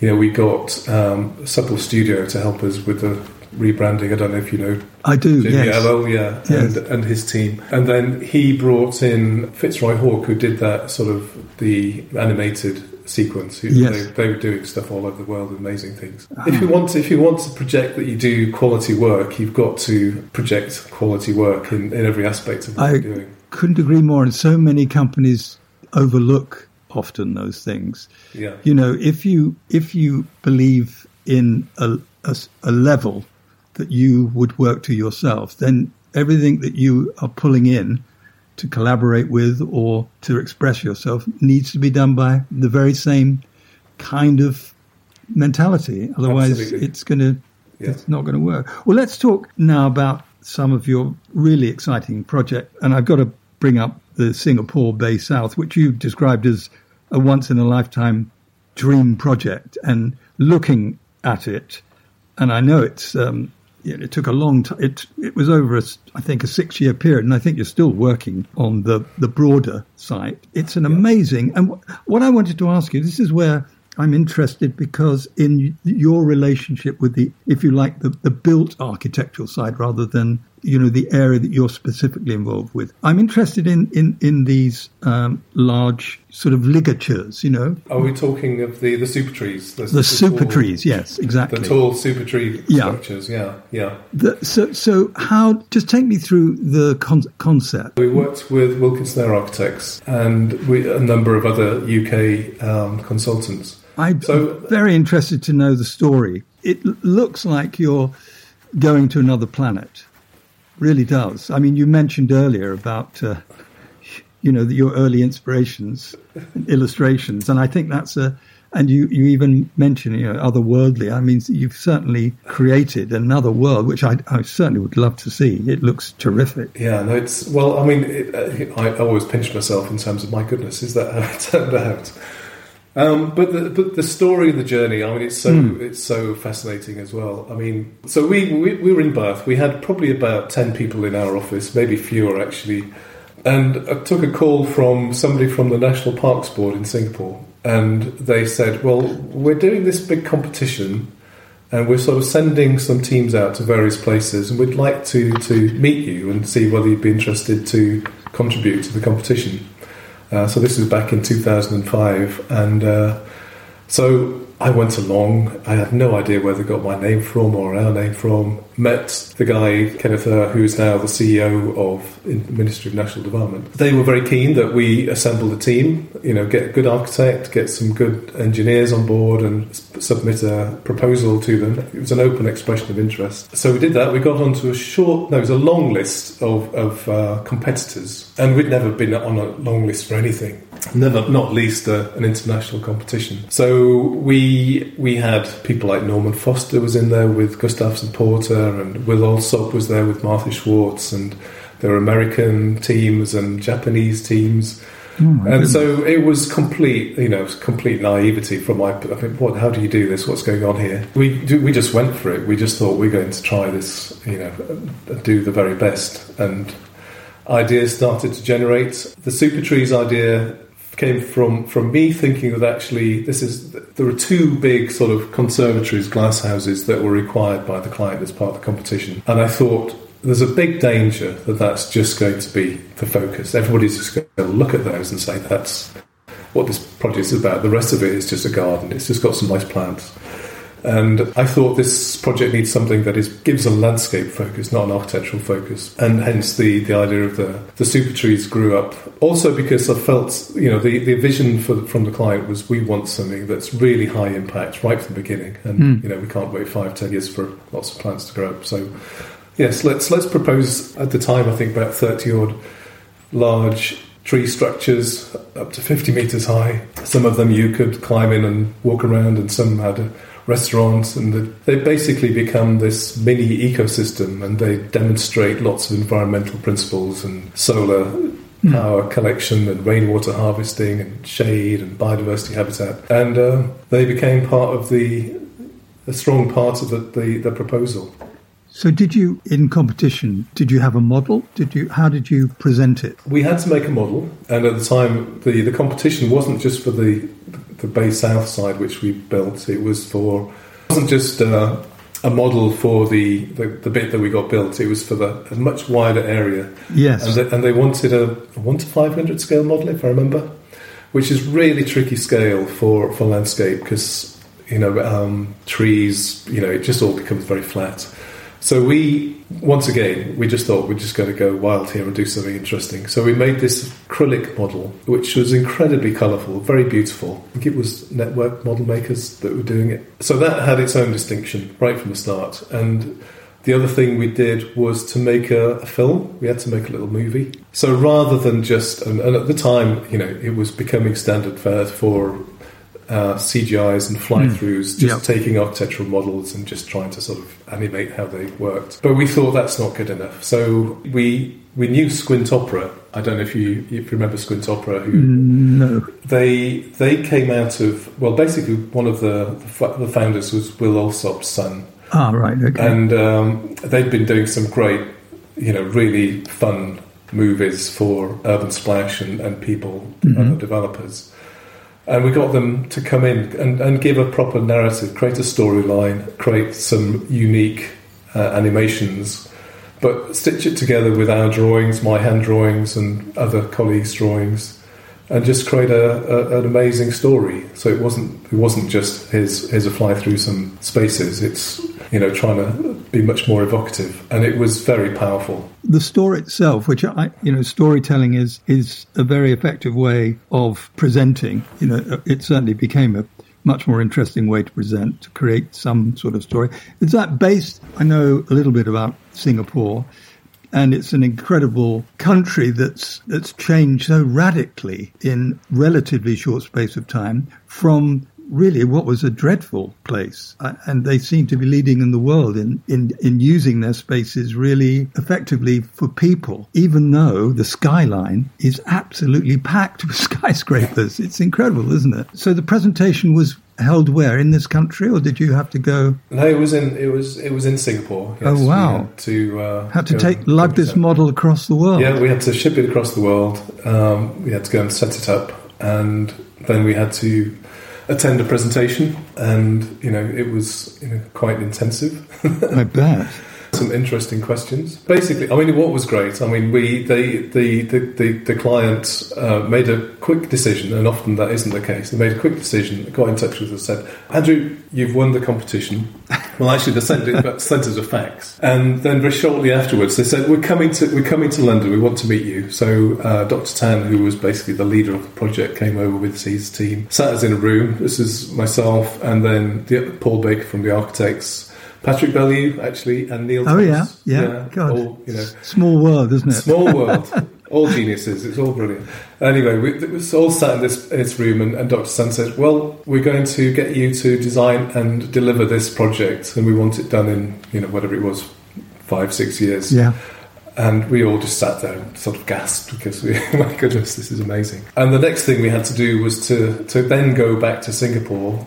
[SPEAKER 3] you know, we got um, Supple Studio to help us with the rebranding. I don't know if you know
[SPEAKER 2] I do.
[SPEAKER 3] Jimmy
[SPEAKER 2] yes.
[SPEAKER 3] Yeah,
[SPEAKER 2] Yes.
[SPEAKER 3] and, and his team. And then he brought in Fitzroy Hawke, who did that sort of the animated sequence. Who,
[SPEAKER 2] Yes.
[SPEAKER 3] they, they were doing stuff all over the world, amazing things. Ah. If you want, to, if you want to project that you do quality work, you've got to project quality work in, in every aspect of what
[SPEAKER 2] I
[SPEAKER 3] you're doing.
[SPEAKER 2] couldn't agree more. And so many companies overlook often those things.
[SPEAKER 3] Yeah.
[SPEAKER 2] You know, if you if you believe in a a level that you would work to yourself, then everything that you are pulling in to collaborate with or to express yourself needs to be done by the very same kind of mentality. Otherwise,
[SPEAKER 3] Absolutely.
[SPEAKER 2] it's going to
[SPEAKER 3] Yeah.
[SPEAKER 2] it's not going to work. Well, let's talk now about some of your really exciting project, and I've got to bring up the Singapore Bay South, which you've described as a once in a lifetime dream project. And looking at it, and I know it's um, you it took a long time. It it was over a, I think a six year period, and I think you're still working on the the broader site. It's an amazing. And wh- what I wanted to ask you, this is where I'm interested because in your relationship with the, if you like, the, the built architectural side rather than you know the area that you're specifically involved with. I'm interested in in in these um, large sort of ligatures. You know,
[SPEAKER 3] Are we talking of the, the super trees?
[SPEAKER 2] the super
[SPEAKER 3] tall-
[SPEAKER 2] trees. Yes, exactly.
[SPEAKER 3] The tall super tree
[SPEAKER 2] Yeah.
[SPEAKER 3] structures, yeah, yeah.
[SPEAKER 2] The- so, so how? Just take me through the con- concept.
[SPEAKER 3] We worked with Wilkinson Eyre Architects and we, a number of other UK um, consultants.
[SPEAKER 2] I'm
[SPEAKER 3] So-
[SPEAKER 2] very interested to know the story. It looks like you're going to another planet. Really does. I mean, you mentioned earlier about uh, you know your early inspirations, illustrations, and I think that's a. And you, you even mentioned you know otherworldly. I mean, you've certainly created another world, which I, I certainly would love to see. It looks terrific.
[SPEAKER 3] Yeah, no, it's well. I mean, it, uh, I always pinch myself in terms of my goodness. Is that how it turned out? Um, but the but the story of the journey. I mean, it's so it's so fascinating as well. I mean, so we, we we were in Bath. We had probably about ten people in our office, maybe fewer actually. And I took a call from somebody from the National Parks Board in Singapore, and they said, "Well, we're doing this big competition." and we're sort of sending some teams out to various places, and we'd like to to meet you and see whether you'd be interested to contribute to the competition. Uh, so this is back in 2005, and uh, so I went along. I had no idea where they got my name from or our name from. Met the guy, Kenneth who is now the CEO of the Ministry of National Development. They were very keen that we assemble a team, you know, get a good architect, get some good engineers on board and submit a proposal to them. It was an open expression of interest. So we did that. We got onto a short, no, it was a long list of, of uh, competitors. And we'd never been on a long list for anything never not least uh, an international competition. So we we had people like Norman Foster was in there with Gustafson Porter, and Will Alsop was there with Martha Schwartz, and there were American teams and Japanese teams. Oh, and so it was complete, you know, complete naivety from my. I mean, what? How do you do this? What's going on here? We we just went for it. We just thought we're going to try this, you know, do the very best. And ideas started to generate. The Super Trees idea came from from me thinking that actually this is there are two big sort of conservatories, glass houses that were required by the client as part of the competition, and I thought there's a big danger that that's just going to be the focus. Everybody's just going to look at those and say that's what this project is about. The rest of it is just a garden. It's just got some nice plants. And I thought this project needs something that is gives a landscape focus, not an architectural focus, and hence the, the idea of the the super trees grew up. Also because I felt you know the, the vision for, from the client was we want something that's really high impact right from the beginning, and mm. you know we can't wait five ten years for lots of plants to grow up. So yes, let's let's propose at the time I think about thirty odd large tree structures up to 50 meters high. Some of them you could climb in and walk around, and some had a restaurants, and they basically become this mini ecosystem, and they demonstrate lots of environmental principles and solar mm. power collection and rainwater harvesting and shade and biodiversity habitat, and uh, they became part of the a strong part of the, the, the proposal.
[SPEAKER 2] So, did you in competition? Did you have a model? Did you? How did you present it?
[SPEAKER 3] We had to make a model, and at the time, the, the competition wasn't just for the the Bay South side, which we built. It was for it wasn't just uh, a model for the, the, the bit that we got built. It was for the a much wider area.
[SPEAKER 2] Yes,
[SPEAKER 3] and they, and they wanted a, a one to five hundred scale model, if I remember, which is really tricky scale for for landscape because you know um, trees. You know, it just all becomes very flat. So we, once again, we just thought we're just going to go wild here and do something interesting. So we made this acrylic model, which was incredibly colourful, very beautiful. I think it was Network Model Makers that were doing it. So that had its own distinction right from the start. And the other thing we did was to make a, a, film. We had to make a little movie. So rather than just, and, and, at the time, you know, it was becoming standard fare for uh, CGIs and fly throughs, mm. just yep. taking architectural models and just trying to sort of animate how they worked. But we thought that's not good enough. So we we knew Squint Opera. I don't know if you if you remember Squint Opera. Who
[SPEAKER 2] mm, no.
[SPEAKER 3] They they came out of well, basically one of the the founders was Will Alsop's son.
[SPEAKER 2] Ah, right. Okay.
[SPEAKER 3] And um, they'd been doing some great, you know, really fun movies for Urban Splash and, and people, mm-hmm. other developers and we got them to come in and, and give a proper narrative, create a storyline, create some unique uh, animations, but stitch it together with our drawings, my hand drawings, and other colleagues' drawings, and just create a, a, an amazing story. So it wasn't it wasn't just here's here's a fly through some spaces. It's you know trying to be much more evocative, and it was very powerful.
[SPEAKER 2] The story itself, which I you know storytelling is is a very effective way of presenting. You know, it certainly became a much more interesting way to present to create some sort of story. Is that based? I know a little bit about Singapore and it's an incredible country that's that's changed so radically in relatively short space of time from really what was a dreadful place. Uh, and they seem to be leading in the world in, in, in using their spaces really effectively for people, even though the skyline is absolutely packed with skyscrapers. It's incredible, isn't it? So the presentation was held where in this country, or did you have to go?
[SPEAKER 3] No, it was in it was it was in Singapore.
[SPEAKER 2] Yes. Oh wow!
[SPEAKER 3] to uh,
[SPEAKER 2] had to take lug this model across the world.
[SPEAKER 3] Yeah, we had to ship it across the world. Um, we had to go and set it up, and then we had to attend a presentation, and you know it was you know quite intensive.
[SPEAKER 2] I bet.
[SPEAKER 3] Some interesting questions. Basically, I mean, what was great. I mean, we the the the, the client uh, made a quick decision, and often that isn't the case. They made a quick decision, got in touch with us, said, "Andrew, you've won the competition." well, actually, they sent it, sent us a fax, and then very shortly afterwards, they said, "We're coming to we're coming to London. We want to meet you." So, uh, Dr. Tan, who was basically the leader of the project, came over with his team, sat us in a room. This is myself, and then the, Paul Baker from the architects. Patrick Bellew, actually, and Neil.
[SPEAKER 2] Oh
[SPEAKER 3] Thomas.
[SPEAKER 2] yeah, yeah. God,
[SPEAKER 3] all, you know,
[SPEAKER 2] small world, isn't it?
[SPEAKER 3] small world, all geniuses. It's all brilliant. Anyway, we was all sat in this, in this room, and, and Dr. Sun said, "Well, we're going to get you to design and deliver this project, and we want it done in you know whatever it was, five six years."
[SPEAKER 2] Yeah.
[SPEAKER 3] And we all just sat there and sort of gasped because we, oh my goodness, this is amazing. And the next thing we had to do was to, to then go back to Singapore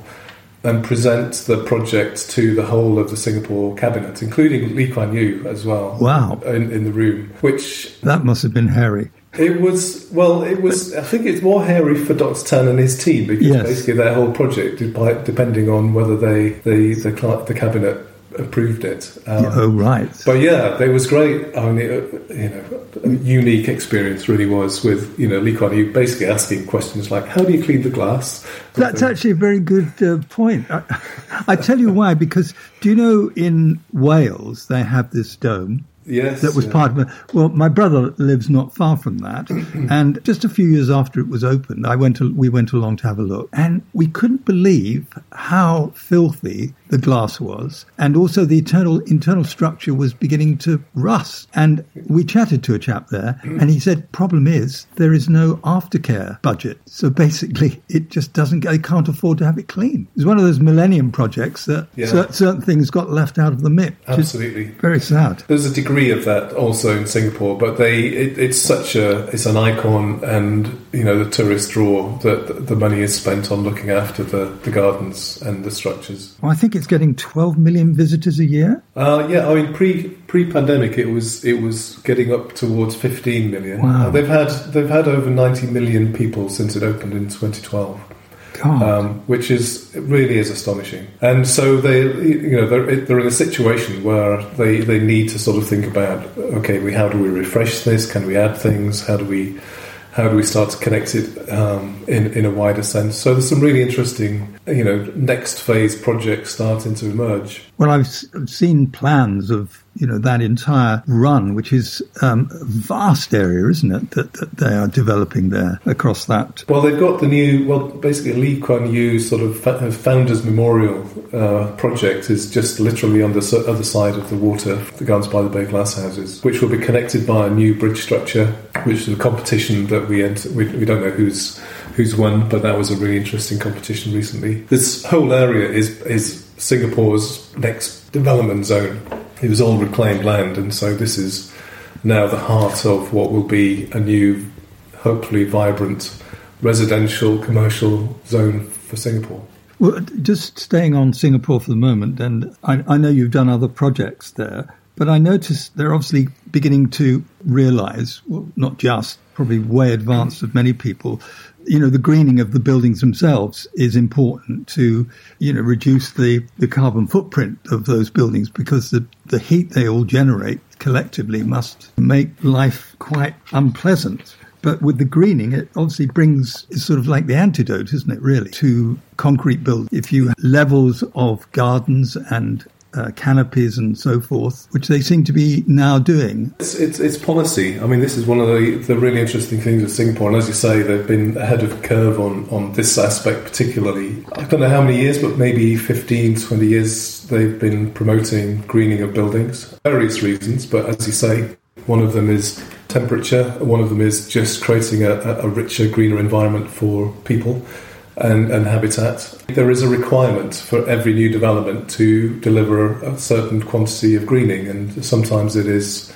[SPEAKER 3] and present the project to the whole of the Singapore cabinet, including Lee Kuan Yew as well.
[SPEAKER 2] Wow.
[SPEAKER 3] In, in the room, which
[SPEAKER 2] That must have been hairy.
[SPEAKER 3] it was, well, it was, I think it's more hairy for Dr. Tan and his team because
[SPEAKER 2] Yes.
[SPEAKER 3] basically their whole project, dep- depending on whether they, the, the, the cabinet approved it. Um,
[SPEAKER 2] oh right.
[SPEAKER 3] but yeah, it was great. I mean, it, you know, a unique experience really was with you know Lee Kuan Yew basically asking questions like, "How do you clean the glass?"
[SPEAKER 2] That's actually a very good uh, point. I, I tell you why, because do you know in Wales they have this dome
[SPEAKER 3] yes,
[SPEAKER 2] that was
[SPEAKER 3] yeah.
[SPEAKER 2] part of it. Well, my brother lives not far from that, and just a few years after it was opened, I went. To, we went along to have a look, and we couldn't believe how filthy the glass was, and also the internal internal structure was beginning to rust. And we chatted to a chap there, and he said, "Problem is there is no aftercare budget, so basically it just doesn't. They can't afford to have it clean. It's one of those Millennium projects that
[SPEAKER 3] Yeah.
[SPEAKER 2] cer- certain things got left out of the mix.
[SPEAKER 3] Absolutely.
[SPEAKER 2] very sad.
[SPEAKER 3] There's a degree of that also in Singapore, but they it, it's such a it's an icon, and you know the tourist draw that the money is spent on looking after the, the gardens and the structures.
[SPEAKER 2] Well, I think it's getting 12 million visitors a year.
[SPEAKER 3] Uh, yeah, I mean pre pre pandemic it was it was getting up towards 15 million.
[SPEAKER 2] Wow.
[SPEAKER 3] Uh, they've had they've had over 90 million people since it opened in 2012. Um, which is really is astonishing. And so they, you know, they're, they're in a situation where they, they need to sort of think about, okay, we how do we refresh this? Can we add things? How do we how do we start to connect it um, in in a wider sense? So there's some really interesting, you know, next phase projects starting to emerge.
[SPEAKER 2] well, I've s- seen plans of, you know, that entire run, which is um, a vast area, isn't it, that, that they are developing there across that.
[SPEAKER 3] Well, they've got the new, well, basically Lee Kuan Yew sort of Founders Memorial uh, project is just literally on the other side of the water, the Gardens by the Bay glass houses, which will be connected by a new bridge structure, which is a competition that we ent- we, we don't know who's who's won, but that was a really interesting competition recently. This whole area is is Singapore's next development zone. It was all reclaimed land, and so this is now the heart of what will be a new, hopefully vibrant residential commercial zone for Singapore.
[SPEAKER 2] Well, just staying on Singapore for the moment, and I, I know you've done other projects there, but I noticed they're obviously beginning to realize, well, not just, probably way advanced of many people, you know, the greening of the buildings themselves is important to, you know, reduce the, the carbon footprint of those buildings because the, the heat they all generate collectively must make life quite unpleasant. But with the greening, it obviously brings, it's sort of like the antidote, isn't it, really, to concrete build. If you have levels of gardens and uh, canopies and so forth, which they seem to be now doing.
[SPEAKER 3] It's, it's, it's policy. I mean, this is one of the, the really interesting things with Singapore, and as you say, they've been ahead of the curve on, on this aspect particularly. I don't know how many years, but maybe 15, 20 years they've been promoting greening of buildings. Various reasons, but as you say, one of them is temperature, one of them is just creating a, a richer, greener environment for people and, and habitat. There is a requirement for every new development to deliver a certain quantity of greening, and sometimes it is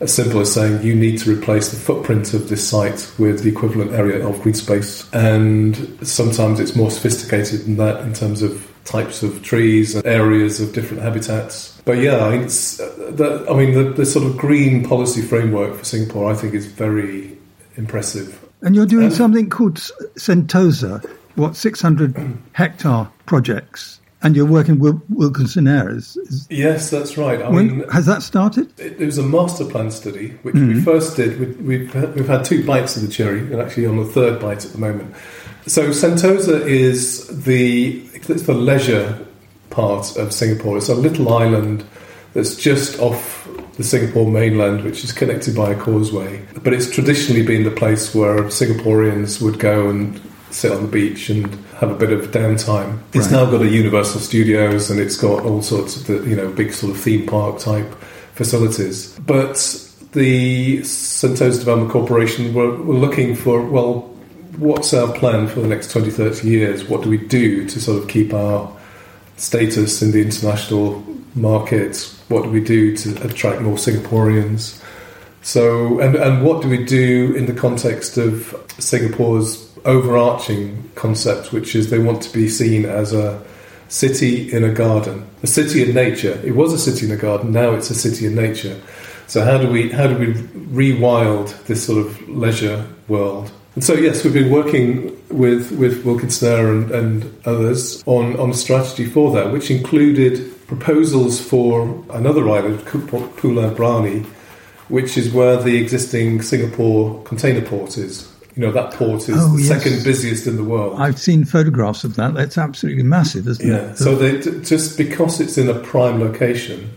[SPEAKER 3] as simple as saying you need to replace the footprint of this site with the equivalent area of green space. And sometimes it's more sophisticated than that in terms of types of trees and areas of different habitats. But yeah, it's, uh, the, I mean, the, the sort of green policy framework for Singapore, I think, is very impressive.
[SPEAKER 2] And you're doing
[SPEAKER 3] Um,
[SPEAKER 2] something called Sentosa. What 600 hectare projects, and you're working with Wilkinson Eyre. Is, is,
[SPEAKER 3] yes, that's right. I
[SPEAKER 2] when,
[SPEAKER 3] mean,
[SPEAKER 2] has that started?
[SPEAKER 3] It, it was a master plan study, which we mm-hmm. first did. We, we've we've had two bites of the cherry, and actually on the third bite at the moment. So Sentosa is the it's the leisure part of Singapore. It's a little island that's just off the Singapore mainland, which is connected by a causeway. But it's traditionally been the place where Singaporeans would go and sit on the beach and have a bit of downtime. It's
[SPEAKER 2] Right.
[SPEAKER 3] now got a Universal Studios and it's got all sorts of the, you know big sort of theme park type facilities. But the Sentosa Development Corporation were, were looking for well, what's our plan for the next 20, 30 years? What do we do to sort of keep our status in the international market? What do we do to attract more Singaporeans? So, and, and what do we do in the context of Singapore's overarching concept, which is they want to be seen as a city in a garden, a city in nature. It was a city in a garden, now it's a city in nature. So, how do we how do we rewild this sort of leisure world? And so, yes, we've been working with with Wilkinson and, and others on on a strategy for that, which included proposals for another island, Pulau Brani, which is where the existing Singapore container port is. You know, that port is
[SPEAKER 2] Oh,
[SPEAKER 3] the
[SPEAKER 2] yes.
[SPEAKER 3] second busiest in the world.
[SPEAKER 2] I've seen photographs of that. That's absolutely massive, isn't
[SPEAKER 3] Yeah.
[SPEAKER 2] it?
[SPEAKER 3] So they, just because it's in a prime location,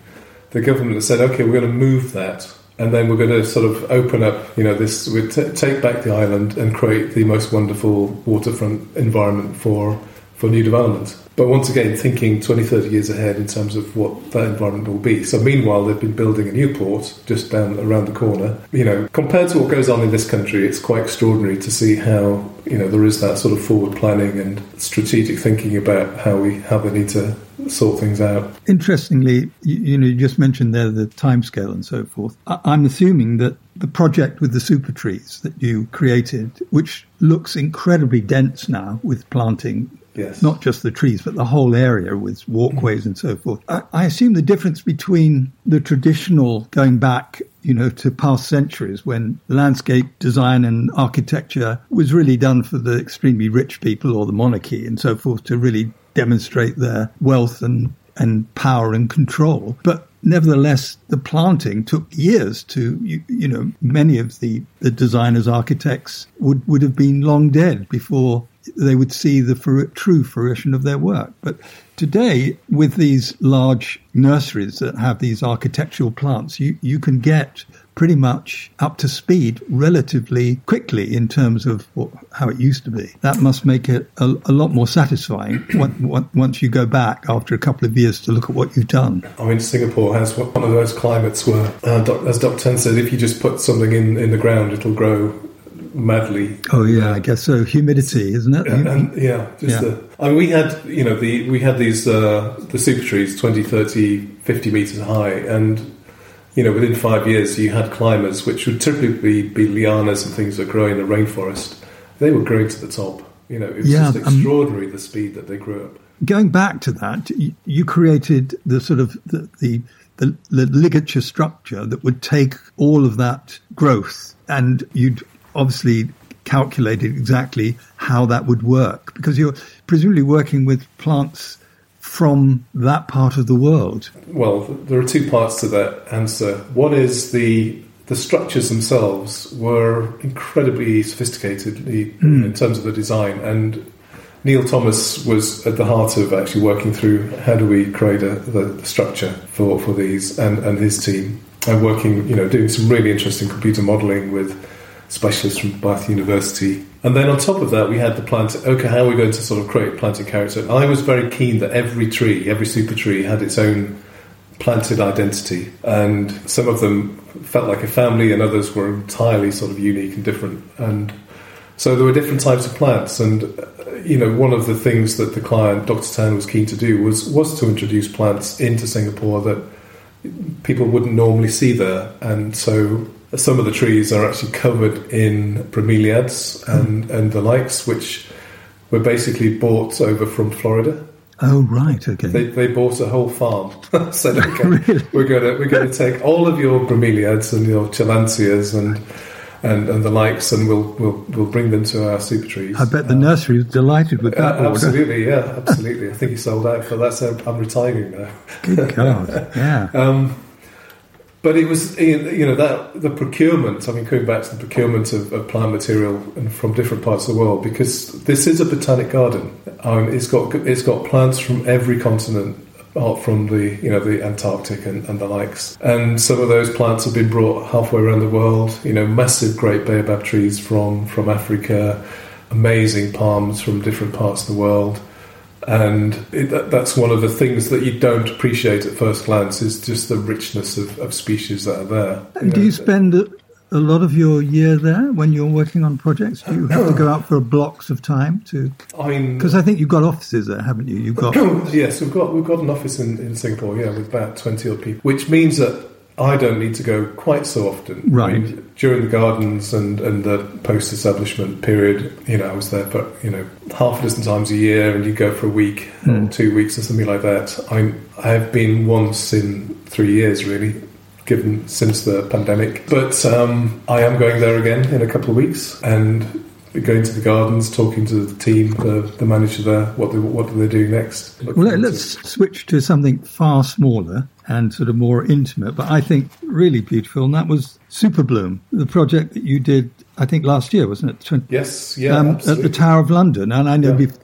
[SPEAKER 3] the government has said, okay, we're going to move that, and then we're going to sort of open up, you know, this, we t- take back the island and create the most wonderful waterfront environment for for new development. But once again, thinking 20, 30 years ahead in terms of what that environment will be. So meanwhile, they've been building a new port just down around the corner. You know, compared to what goes on in this country, it's quite extraordinary to see how you know there is that sort of forward planning and strategic thinking about how we how they need to sort things out.
[SPEAKER 2] Interestingly, you, you know, you just mentioned there the timescale and so forth. I, I'm assuming that the project with the super trees that you created, which looks incredibly dense now with planting,
[SPEAKER 3] Yes.
[SPEAKER 2] not just the trees, but the whole area with walkways and so forth. I, I assume the difference between the traditional going back, you know, to past centuries when landscape design and architecture was really done for the extremely rich people or the monarchy and so forth to really demonstrate their wealth and, and power and control. But nevertheless, the planting took years to, you, you know, many of the, the designers, architects would, would have been long dead before they would see the fru- true fruition of their work. But today, with these large nurseries that have these architectural plants, you, you can get pretty much up to speed relatively quickly in terms of what, how it used to be. That must make it a, a lot more satisfying on- on- once you go back after a couple of years to look at what you've done.
[SPEAKER 3] I mean, Singapore has one of those climates where, uh, doc- as Dr. Tan said, if you just put something in, in the ground, it'll grow madly.
[SPEAKER 2] Oh yeah, I guess so. Humidity, isn't it?
[SPEAKER 3] And, and yeah, just
[SPEAKER 2] Yeah.
[SPEAKER 3] the. I mean, we had you know the we had these uh, the super trees 20, 30, 50 meters high, and you know within five years you had climbers, which would typically be lianas and things that grow in the rainforest. They were growing to the top. You know, it was
[SPEAKER 2] Yeah,
[SPEAKER 3] just
[SPEAKER 2] um,
[SPEAKER 3] extraordinary the speed that they grew up.
[SPEAKER 2] going back to that, you, you created the sort of the the the ligature structure that would take all of that growth, and you'd obviously calculated exactly how that would work because you're presumably working with plants from that part of the world.
[SPEAKER 3] Well, there are two parts to that answer. One is the the structures themselves were incredibly sophisticated in hmm. terms of the design, and Neil Thomas was at the heart of actually working through how do we create a, the, the structure for, for these, and, and his team, and working, you know, doing some really interesting computer modelling with specialists from Bath University. And then on top of that, we had the plant. Okay, how are we going to sort of create planting character? I was very keen that every tree, every super tree, had its own planted identity, and some of them felt like a family, and others were entirely sort of unique and different. And so there were different types of plants, and uh, you know, one of the things that the client, Dr. Tan, was keen to do was was to introduce plants into Singapore that people wouldn't normally see there, and so some of the trees are actually covered in bromeliads and, and the likes, which were basically bought over from Florida.
[SPEAKER 2] Oh right, okay.
[SPEAKER 3] They, they bought a whole farm. Said, okay,
[SPEAKER 2] Really?
[SPEAKER 3] we're gonna we're gonna take all of your bromeliads and your tillandsias and and, and the likes, and we'll we'll we'll bring them to our super trees.
[SPEAKER 2] I bet the nursery is delighted with that
[SPEAKER 3] Uh, absolutely, yeah, absolutely. I think he sold out for that, so I'm retiring now.
[SPEAKER 2] Good God, yeah.
[SPEAKER 3] Um, but it was, you know, that the procurement. I mean, going back to the procurement of, of plant material and from different parts of the world, because this is a botanic garden. Um, it's got it's got plants from every continent, apart from the you know the Antarctic and, and the likes. And some of those plants have been brought halfway around the world. You know, massive great baobab trees from from Africa, amazing palms from different parts of the world. And it, that, that's one of the things that you don't appreciate at first glance is just the richness of, of species that are there.
[SPEAKER 2] And do you spend a, a lot of your year there when you're working on projects? Do you have to go out for blocks of time to?
[SPEAKER 3] I mean,
[SPEAKER 2] Because I think you've got offices there, haven't you? You've got
[SPEAKER 3] yes, we've got we've got an office in, in Singapore, yeah, with about twenty odd people, which means that I don't need to go quite so often.
[SPEAKER 2] Right.
[SPEAKER 3] I mean, during the gardens and, and the post establishment period, you know, I was there for you know half a dozen times a year, and you go for a week or two weeks or something like that. I'm I have been once in three years, really. Given since the pandemic, but um, I am going there again in a couple of weeks, and going to the gardens, talking to the team, the, the manager there, what they, what do they do next? Look
[SPEAKER 2] Well, let's switch to something far smaller and sort of more intimate, but I think really beautiful, and that was Super Bloom, the project that you did, I think, last year, wasn't it?
[SPEAKER 3] Yes, yeah,
[SPEAKER 2] um, at the Tower of London. And I know
[SPEAKER 3] Yeah.
[SPEAKER 2] bef-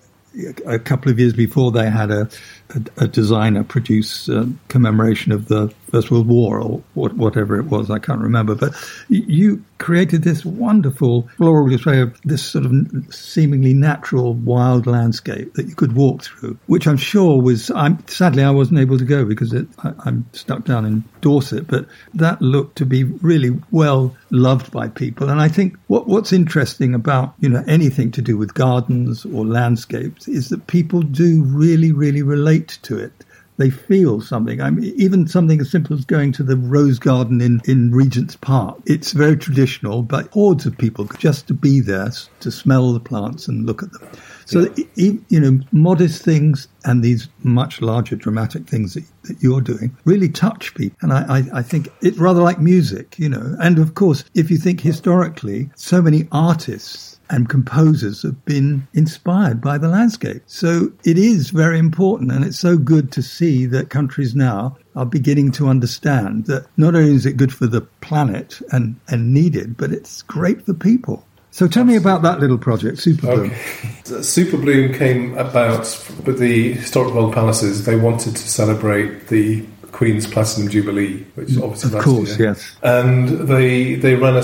[SPEAKER 2] a couple of years before they had a, a, a designer produce uh, commemoration of the First World War or what, whatever it was, I can't remember. But you created this wonderful floral display of this sort of seemingly natural wild landscape that you could walk through, which I'm sure was, I'm, sadly, I wasn't able to go because it, I, I'm stuck down in Dorset, but that looked to be really well loved by people. And I think what, what's interesting about, you know, anything to do with gardens or landscapes is that people do really, really relate to it. They feel something. I mean, even something as simple as going to the rose garden in, in Regent's Park. It's very traditional, but hordes of people just to be there, to smell the plants and look at them. So, you know, modest things and these much larger dramatic things that, that you're doing really touch people. And I, I, I think it's rather like music, you know. And of course, if you think historically, so many artists and composers have been inspired by the landscape. So it is very important, and it's so good to see that countries now are beginning to understand that not only is it good for the planet and, and needed, but it's great for people. So tell me about that little project, Super Bloom.
[SPEAKER 3] Okay. Super Bloom came about with the Historic Royal Palaces. They wanted to celebrate the Queen's Platinum Jubilee, which obviously
[SPEAKER 2] Of course,
[SPEAKER 3] year.
[SPEAKER 2] yes.
[SPEAKER 3] And they they ran a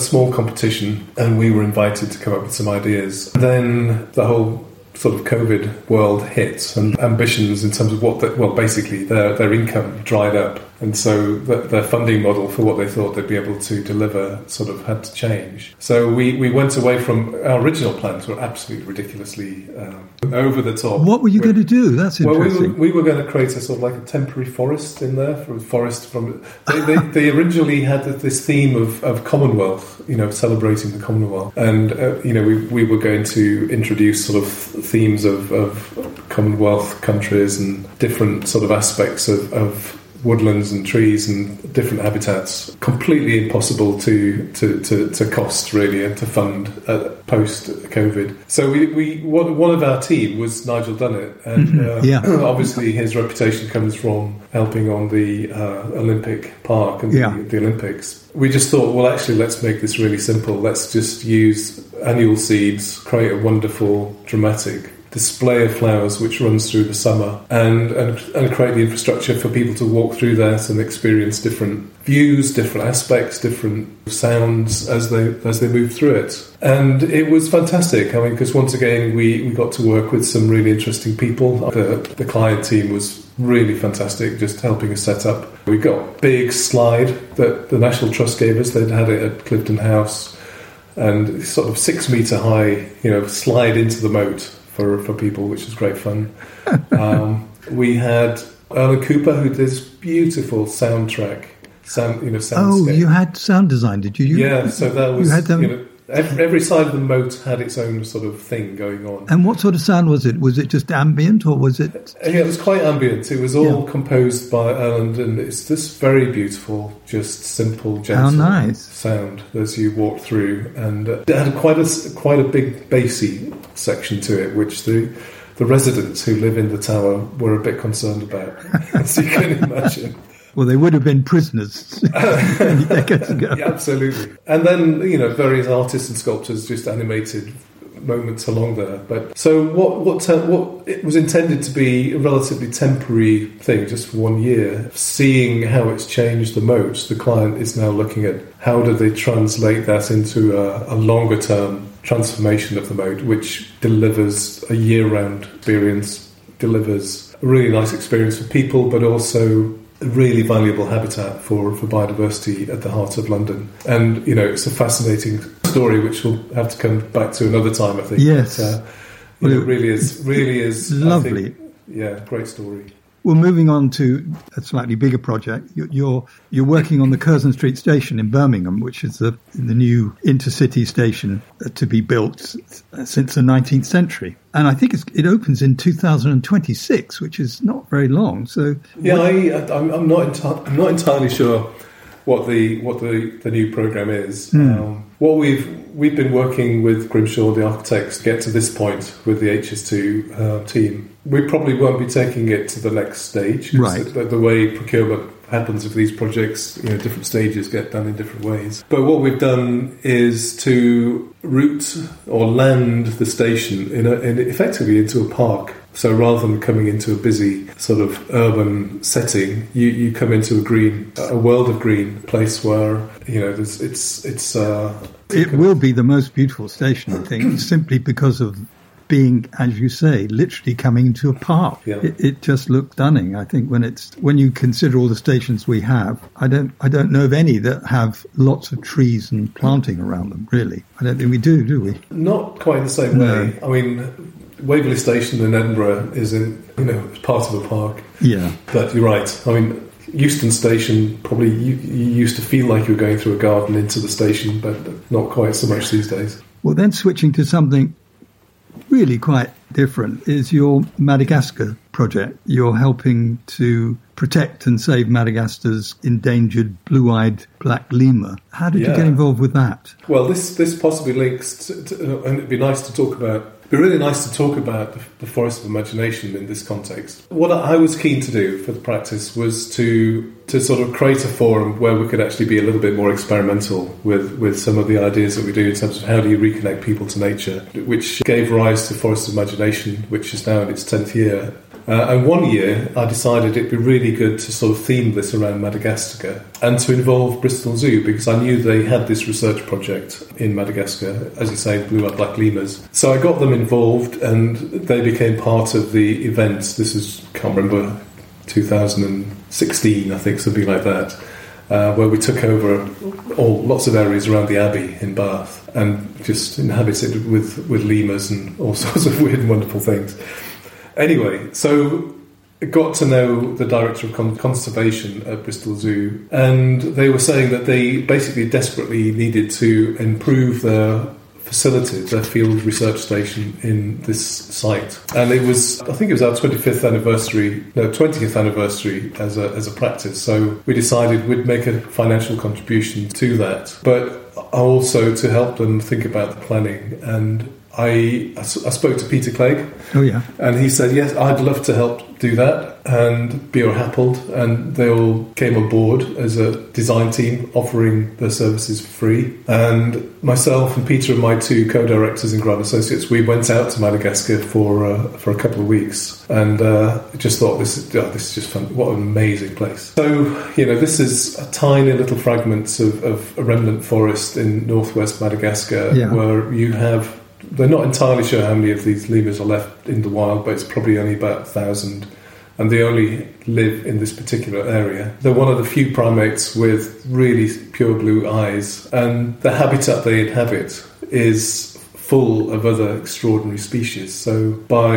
[SPEAKER 3] small competition, and we were invited to come up with some ideas. Then the whole sort of COVID world hit, and ambitions in terms of what, the, well, basically their their income dried up, and so the, their funding model for what they thought they'd be able to deliver sort of had to change. So we, we went away from our original plans were absolutely ridiculously um, over the top.
[SPEAKER 2] What were you
[SPEAKER 3] We're-
[SPEAKER 2] going to do? That's interesting.
[SPEAKER 3] well, we were, we were going to create a sort of like a temporary forest in there for forest from. They, they, they originally had this theme of, of Commonwealth, you know, celebrating the Commonwealth, and uh, you know, we, we were going to introduce sort of themes of, of Commonwealth countries and different sort of aspects of, of woodlands and trees and different habitats. Completely impossible to to, to, to cost really and to fund uh, post COVID. So we, we one, one of our team was Nigel Dunnett, and uh,
[SPEAKER 2] Yeah.
[SPEAKER 3] obviously his reputation comes from helping on the uh, Olympic Park and
[SPEAKER 2] Yeah.
[SPEAKER 3] the, the Olympics. We just thought, well, actually, let's make this really simple. Let's just use annual seeds, create a wonderful, dramatic display of flowers which runs through the summer and, and, and create the infrastructure for people to walk through that and experience different views, different aspects, different sounds as they as they move through it. And it was fantastic. I mean, because once again, we, we got to work with some really interesting people. The, the client team was really fantastic, just helping us set up. We got big slide that the National Trust gave us. They'd had it at Clifton House and sort of six meter high, you know, slide into the moat for, for people, which was great fun. um, we had Erland Cooper, who did this beautiful soundtrack, sound, you know,
[SPEAKER 2] Oh, you had sound design, did you? you
[SPEAKER 3] yeah, so that was
[SPEAKER 2] you had them.
[SPEAKER 3] you know, Every, every side of the moat had its own sort of thing going on.
[SPEAKER 2] And what sort of sound was it? Was it just ambient or was it?
[SPEAKER 3] Yeah, it was quite ambient. It was all yeah. composed by Erland, and it's this very beautiful, just simple, gentle
[SPEAKER 2] nice.
[SPEAKER 3] sound as you walk through. And uh, it had quite a quite a big bassy section to it, which the the residents who live in the tower were a bit concerned about, as you can imagine.
[SPEAKER 2] Well, they would have been prisoners many decades ago.
[SPEAKER 3] Yeah, absolutely. And then, you know, various artists and sculptors just animated moments along there. But so what? What? Uh, what? It was intended to be a relatively temporary thing, just for one year. Seeing how it's changed the most, the client is now looking at how do they translate that into a, a longer term transformation of the moat, which delivers a year round experience, delivers a really nice experience for people, but also a really valuable habitat for, for biodiversity at the heart of London. And, you know, it's a fascinating story which we'll have to come back to another time, I think.
[SPEAKER 2] Yes.
[SPEAKER 3] But, uh, well, it really is, really is
[SPEAKER 2] lovely.
[SPEAKER 3] Think, yeah, great story.
[SPEAKER 2] Well, moving on to a slightly bigger project, you're you're working on the Curzon Street station in Birmingham, which is the the new intercity station to be built since the 19th century, and I think it opens in 2026, which is not very long. So
[SPEAKER 3] yeah, I, am not enti- I'm not entirely sure what the what the, the new program is. Mm. Um, what we've we've been working with Grimshaw, the architects, to get to this point with the HS2 uh, team. We probably won't be taking it to the next stage.
[SPEAKER 2] Right.
[SPEAKER 3] The, the, way procurement happens with these projects, you know, different stages get done in different ways. But what we've done is to route or land the station in, a, in effectively into a park so rather than coming into a busy sort of urban setting, you, you come into a green, a world of green place where you know it's it's. Uh,
[SPEAKER 2] it will be the most beautiful station, I think, simply because of being, as you say, literally coming into a park.
[SPEAKER 3] Yeah.
[SPEAKER 2] It, it, just looked stunning. I think when it's when you consider all the stations we have, I don't I don't know of any that have lots of trees and planting around them. Really, I don't think we do, do we?
[SPEAKER 3] Not quite the same no. way. I mean, Waverley Station in Edinburgh is in you know part of a park.
[SPEAKER 2] Yeah,
[SPEAKER 3] but you're right. I mean, Euston Station probably you, you, used to feel like you were going through a garden into the station, but not quite so much these days.
[SPEAKER 2] Well, then switching to something really quite different is your Madagascar project. You're helping to protect and save Madagascar's endangered blue-eyed black lemur. How did yeah. you get involved with that?
[SPEAKER 3] Well, this this possibly links, to, to, and it'd be nice to talk about be really nice to talk about the, forest of imagination in this context. What I was keen to do for the practice was to to sort of create a forum where we could actually be a little bit more experimental with, with some of the ideas that we do in terms of how do you reconnect people to nature, which gave rise to Forest of Imagination, which is now in its 10th year. Uh, and one year, I decided it'd be really good to sort of theme this around Madagascar and to involve Bristol Zoo because I knew they had this research project in Madagascar, as you say, blue-eyed black lemurs. So I got them involved, and they became part of the event. This is can't remember 2016, I think, something like that. Uh, where we took over all lots of areas around the Abbey in Bath and just inhabited with, with lemurs and all sorts of weird and wonderful things. Anyway, so I got to know the director of conservation at Bristol Zoo, and they were saying that they basically desperately needed to improve their facility, their field research station in this site. And it was, I think it was our 25th anniversary, no, 20th anniversary as a, as a practice. So we decided we'd make a financial contribution to that, but also to help them think about the planning and I, I spoke to Peter Clegg.
[SPEAKER 2] Oh, yeah.
[SPEAKER 3] And he said, Yes, I'd love to help do that. And Buro Happold, and they all came on board as a design team offering their services for free. And myself and Peter and my two co directors in Grant Associates, we went out to Madagascar for, uh, for a couple of weeks and uh, just thought, this is, oh, this is just fun. What an amazing place. So, you know, this is a tiny little fragments of, of a remnant forest in northwest Madagascar
[SPEAKER 2] yeah.
[SPEAKER 3] where you have they're not entirely sure how many of these lemurs are left in the wild, but it's probably only about a thousand. And they only live in this particular area. They're one of the few primates with really pure blue eyes, and the habitat they inhabit is full of other extraordinary species. So, by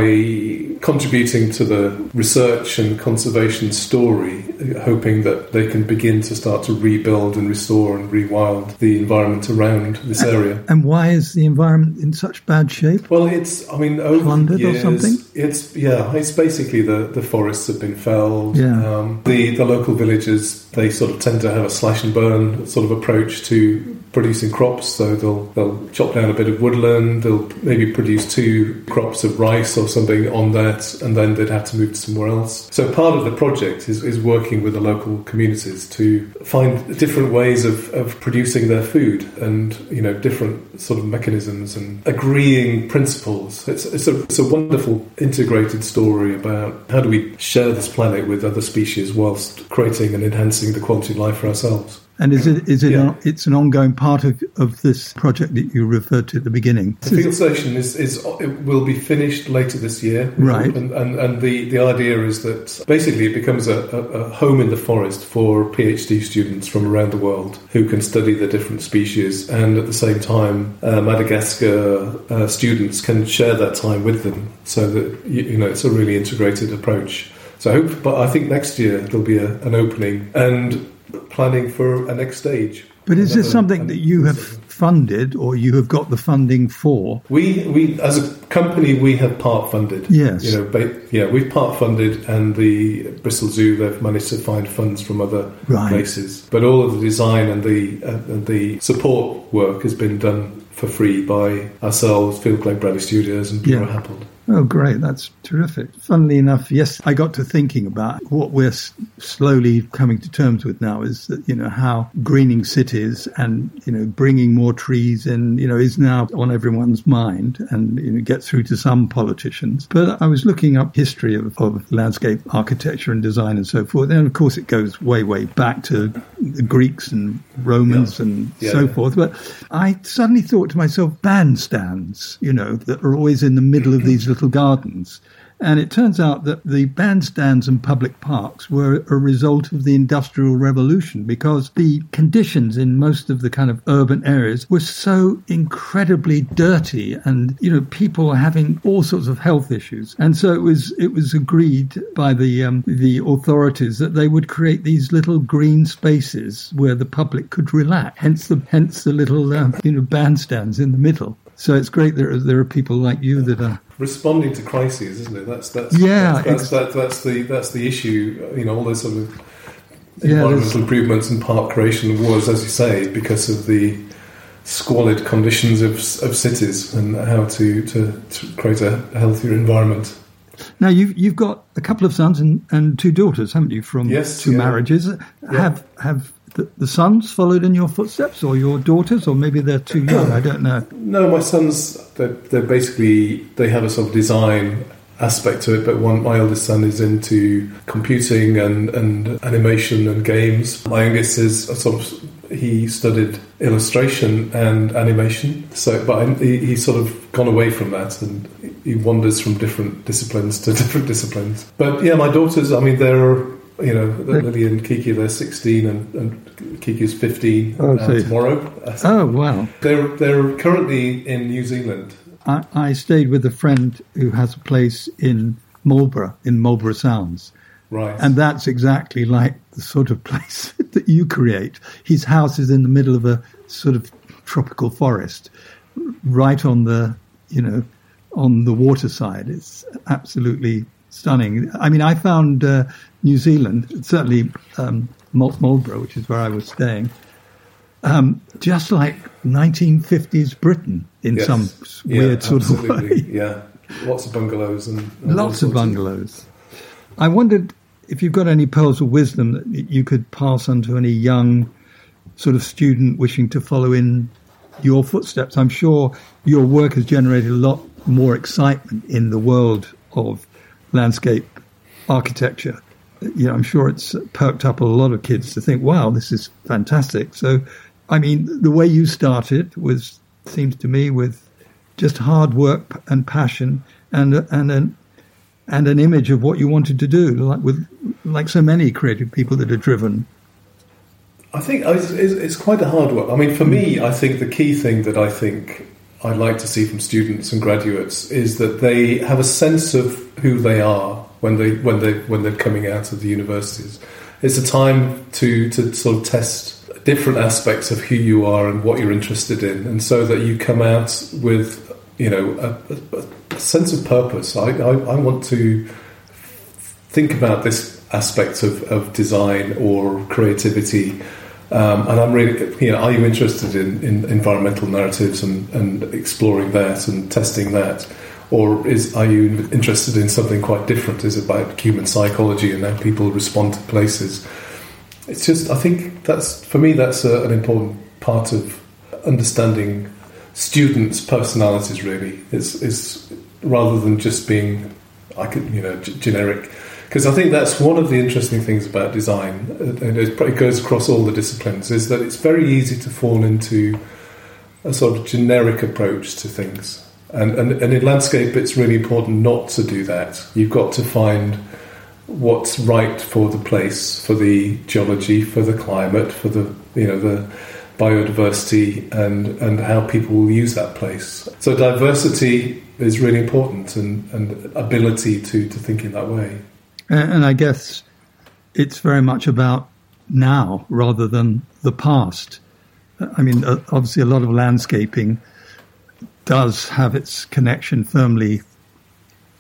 [SPEAKER 3] contributing to the research and conservation story, hoping that they can begin to start to rebuild and restore and rewild the environment around this area.
[SPEAKER 2] And why is the environment in such bad shape?
[SPEAKER 3] Well, it's, I mean, over
[SPEAKER 2] Plundered
[SPEAKER 3] the
[SPEAKER 2] or
[SPEAKER 3] years,
[SPEAKER 2] something?
[SPEAKER 3] it's, yeah, it's basically the, the forests have been felled.
[SPEAKER 2] Yeah.
[SPEAKER 3] Um, the, the local villages, they sort of tend to have a slash and burn sort of approach to producing crops. So they'll they'll chop down a bit of woodland. They'll maybe produce two crops of rice or something on that, and then they'd have to move to somewhere else. So part of the project is, is working with the local communities to find different ways of, of producing their food and you know different sort of mechanisms and agreeing principles. It's it's a it's a wonderful integrated story about how do we share this planet with other species whilst creating and enhancing the quality of life for ourselves.
[SPEAKER 2] And is it is it
[SPEAKER 3] Yeah.
[SPEAKER 2] an, it's an ongoing part of, of this project that you referred to at the beginning?
[SPEAKER 3] The field station is, is it will be finished later this year,
[SPEAKER 2] Right.
[SPEAKER 3] And, and, and the, the idea is that basically it becomes a, a, a home in the forest for PhD students from around the world who can study the different species, and at the same time, uh, Madagascar uh, students can share that time with them, so that you, you know it's a really integrated approach. So I hope, but I think next year there'll be a, an opening and planning for a next stage.
[SPEAKER 2] But is this something that you have funded or you have got the funding for?
[SPEAKER 3] We, we as a company, we have part funded.
[SPEAKER 2] Yes.
[SPEAKER 3] You know, ba- yeah, we've part funded, and the Bristol Zoo they've managed to find funds from other
[SPEAKER 2] Right.
[SPEAKER 3] places. But all of the design and the uh, and the support work has been done for free by ourselves, Feilden Clegg Bradley Studios, and Buro
[SPEAKER 2] Yeah.
[SPEAKER 3] Happold.
[SPEAKER 2] Oh, great. That's terrific. Funnily enough, yes, I got to thinking about what we're s- slowly coming to terms with now is that, you know, how greening cities and, you know, bringing more trees in, you know, is now on everyone's mind and, you know, get through to some politicians. But I was looking up history of, of landscape architecture and design and so forth. And of course, it goes way, way back to the Greeks and Romans
[SPEAKER 3] Yeah.
[SPEAKER 2] and
[SPEAKER 3] Yeah,
[SPEAKER 2] so
[SPEAKER 3] yeah.
[SPEAKER 2] forth. But I suddenly thought to myself, bandstands, you know, that are always in the middle of these little gardens. And it turns out that the bandstands and public parks were a result of the Industrial Revolution because the conditions in most of the kind of urban areas were so incredibly dirty and, you know, people having all sorts of health issues. And so it was, it was agreed by the, um, the authorities that they would create these little green spaces where the public could relax. Hence the, hence the little, um, you know, bandstands in the middle. So it's great that there are people like you that are
[SPEAKER 3] Responding to crises, isn't it? That's that's
[SPEAKER 2] Yeah,
[SPEAKER 3] That's, that's, that, that's the that's the issue. You know, all those sort of environmental
[SPEAKER 2] there's-
[SPEAKER 3] improvements and park creation was, as you say, because of the squalid conditions of, of cities and how to, to, to create a healthier environment.
[SPEAKER 2] Now you've you've got a couple of sons and, and two daughters, haven't you? From
[SPEAKER 3] Yes,
[SPEAKER 2] two
[SPEAKER 3] yeah.
[SPEAKER 2] marriages. Have have the, the sons followed in your footsteps, or your daughters, or maybe they're too young? I don't know.
[SPEAKER 3] No, my sons, they're, they're basically, they have a sort of design aspect to it, but one, my eldest son is into computing and, and animation and games. My youngest is sort of, he studied illustration and animation, so, but he, he's sort of gone away from that and he wanders from different disciplines to different disciplines. But yeah, my daughters, I mean, they're, you know, Lily and Kiki, they're 16 and, and Kiki's 15
[SPEAKER 2] Oh,
[SPEAKER 3] uh, tomorrow.
[SPEAKER 2] Oh wow!
[SPEAKER 3] They're they're currently in New Zealand.
[SPEAKER 2] I, I stayed with a friend who has a place in Marlborough, in Marlborough Sounds,
[SPEAKER 3] Right.
[SPEAKER 2] and that's exactly like the sort of place that you create. His house is in the middle of a sort of tropical forest, right on the, you know, on the water side. It's absolutely stunning. I mean, I found uh, New Zealand, certainly um, Marlborough, which is where I was staying, um, just like 1950s Britain in
[SPEAKER 3] Yes.
[SPEAKER 2] some
[SPEAKER 3] Yeah,
[SPEAKER 2] weird sort of way.
[SPEAKER 3] Yeah. Lots of bungalows and, and
[SPEAKER 2] Lots of bungalows. I wondered if you've got any pearls of wisdom that you could pass on to any young sort of student wishing to follow in your footsteps. I'm sure your work has generated a lot more excitement in the world of landscape architecture. You know, I'm sure it's perked up a lot of kids to think, "Wow, this is fantastic." So, I mean, the way you started was seems to me with just hard work and passion and and an and an image of what you wanted to do, like with like so many creative people that are driven.
[SPEAKER 3] I think it's, it's quite a hard work. I mean, for me, I think the key thing that I think I'd like to see from students and graduates is that they have a sense of who they are when they when they when they're coming out of the universities. It's a time to to sort of test different aspects of who you are and what you're interested in, and so that you come out with you know a, a, a sense of purpose. I, I, I want to think about this aspect of, of design or creativity. Um, and I'm really, you know, are you interested in, in environmental narratives and, and exploring that and testing that? Or is are you interested in something quite different? Is it about human psychology and how people respond to places? It's just, I think that's, for me, that's a, an important part of understanding students' personalities, really. Is, rather than just being, I could, you know, g- generic because I think that's one of the interesting things about design, and it goes across all the disciplines, is that it's very easy to fall into a sort of generic approach to things. And, and, and in landscape, it's really important not to do that. You've got to find what's right for the place, for the geology, for the climate, for the you know the biodiversity, and and how people will use that place. So diversity is really important, and, and ability to to think in that way.
[SPEAKER 2] And, and I guess it's very much about now rather than the past. I mean, obviously, a lot of landscaping does have its connection firmly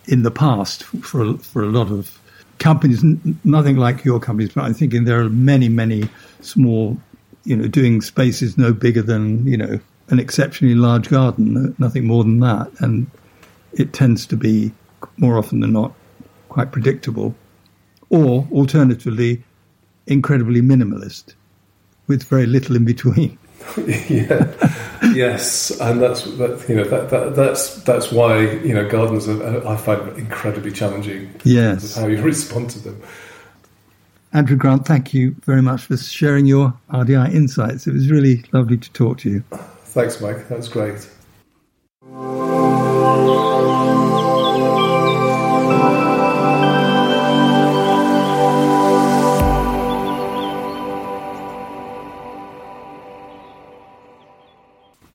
[SPEAKER 2] in the past for for a lot of companies. Nothing like your companies, but I'm thinking there are many, many small, you know, doing spaces no bigger than you know an exceptionally large garden, nothing more than that, and it tends to be more often than not quite predictable, or alternatively, incredibly minimalist, with very little in between.
[SPEAKER 3] yeah, yes, and that's that, you know that, that that's that's why you know gardens are, I find incredibly challenging.
[SPEAKER 2] Yes,
[SPEAKER 3] how you respond to them.
[SPEAKER 2] Andrew Grant, thank you very much for sharing your RDI insights. It was really lovely to talk to you.
[SPEAKER 3] Thanks, Mike. That's great.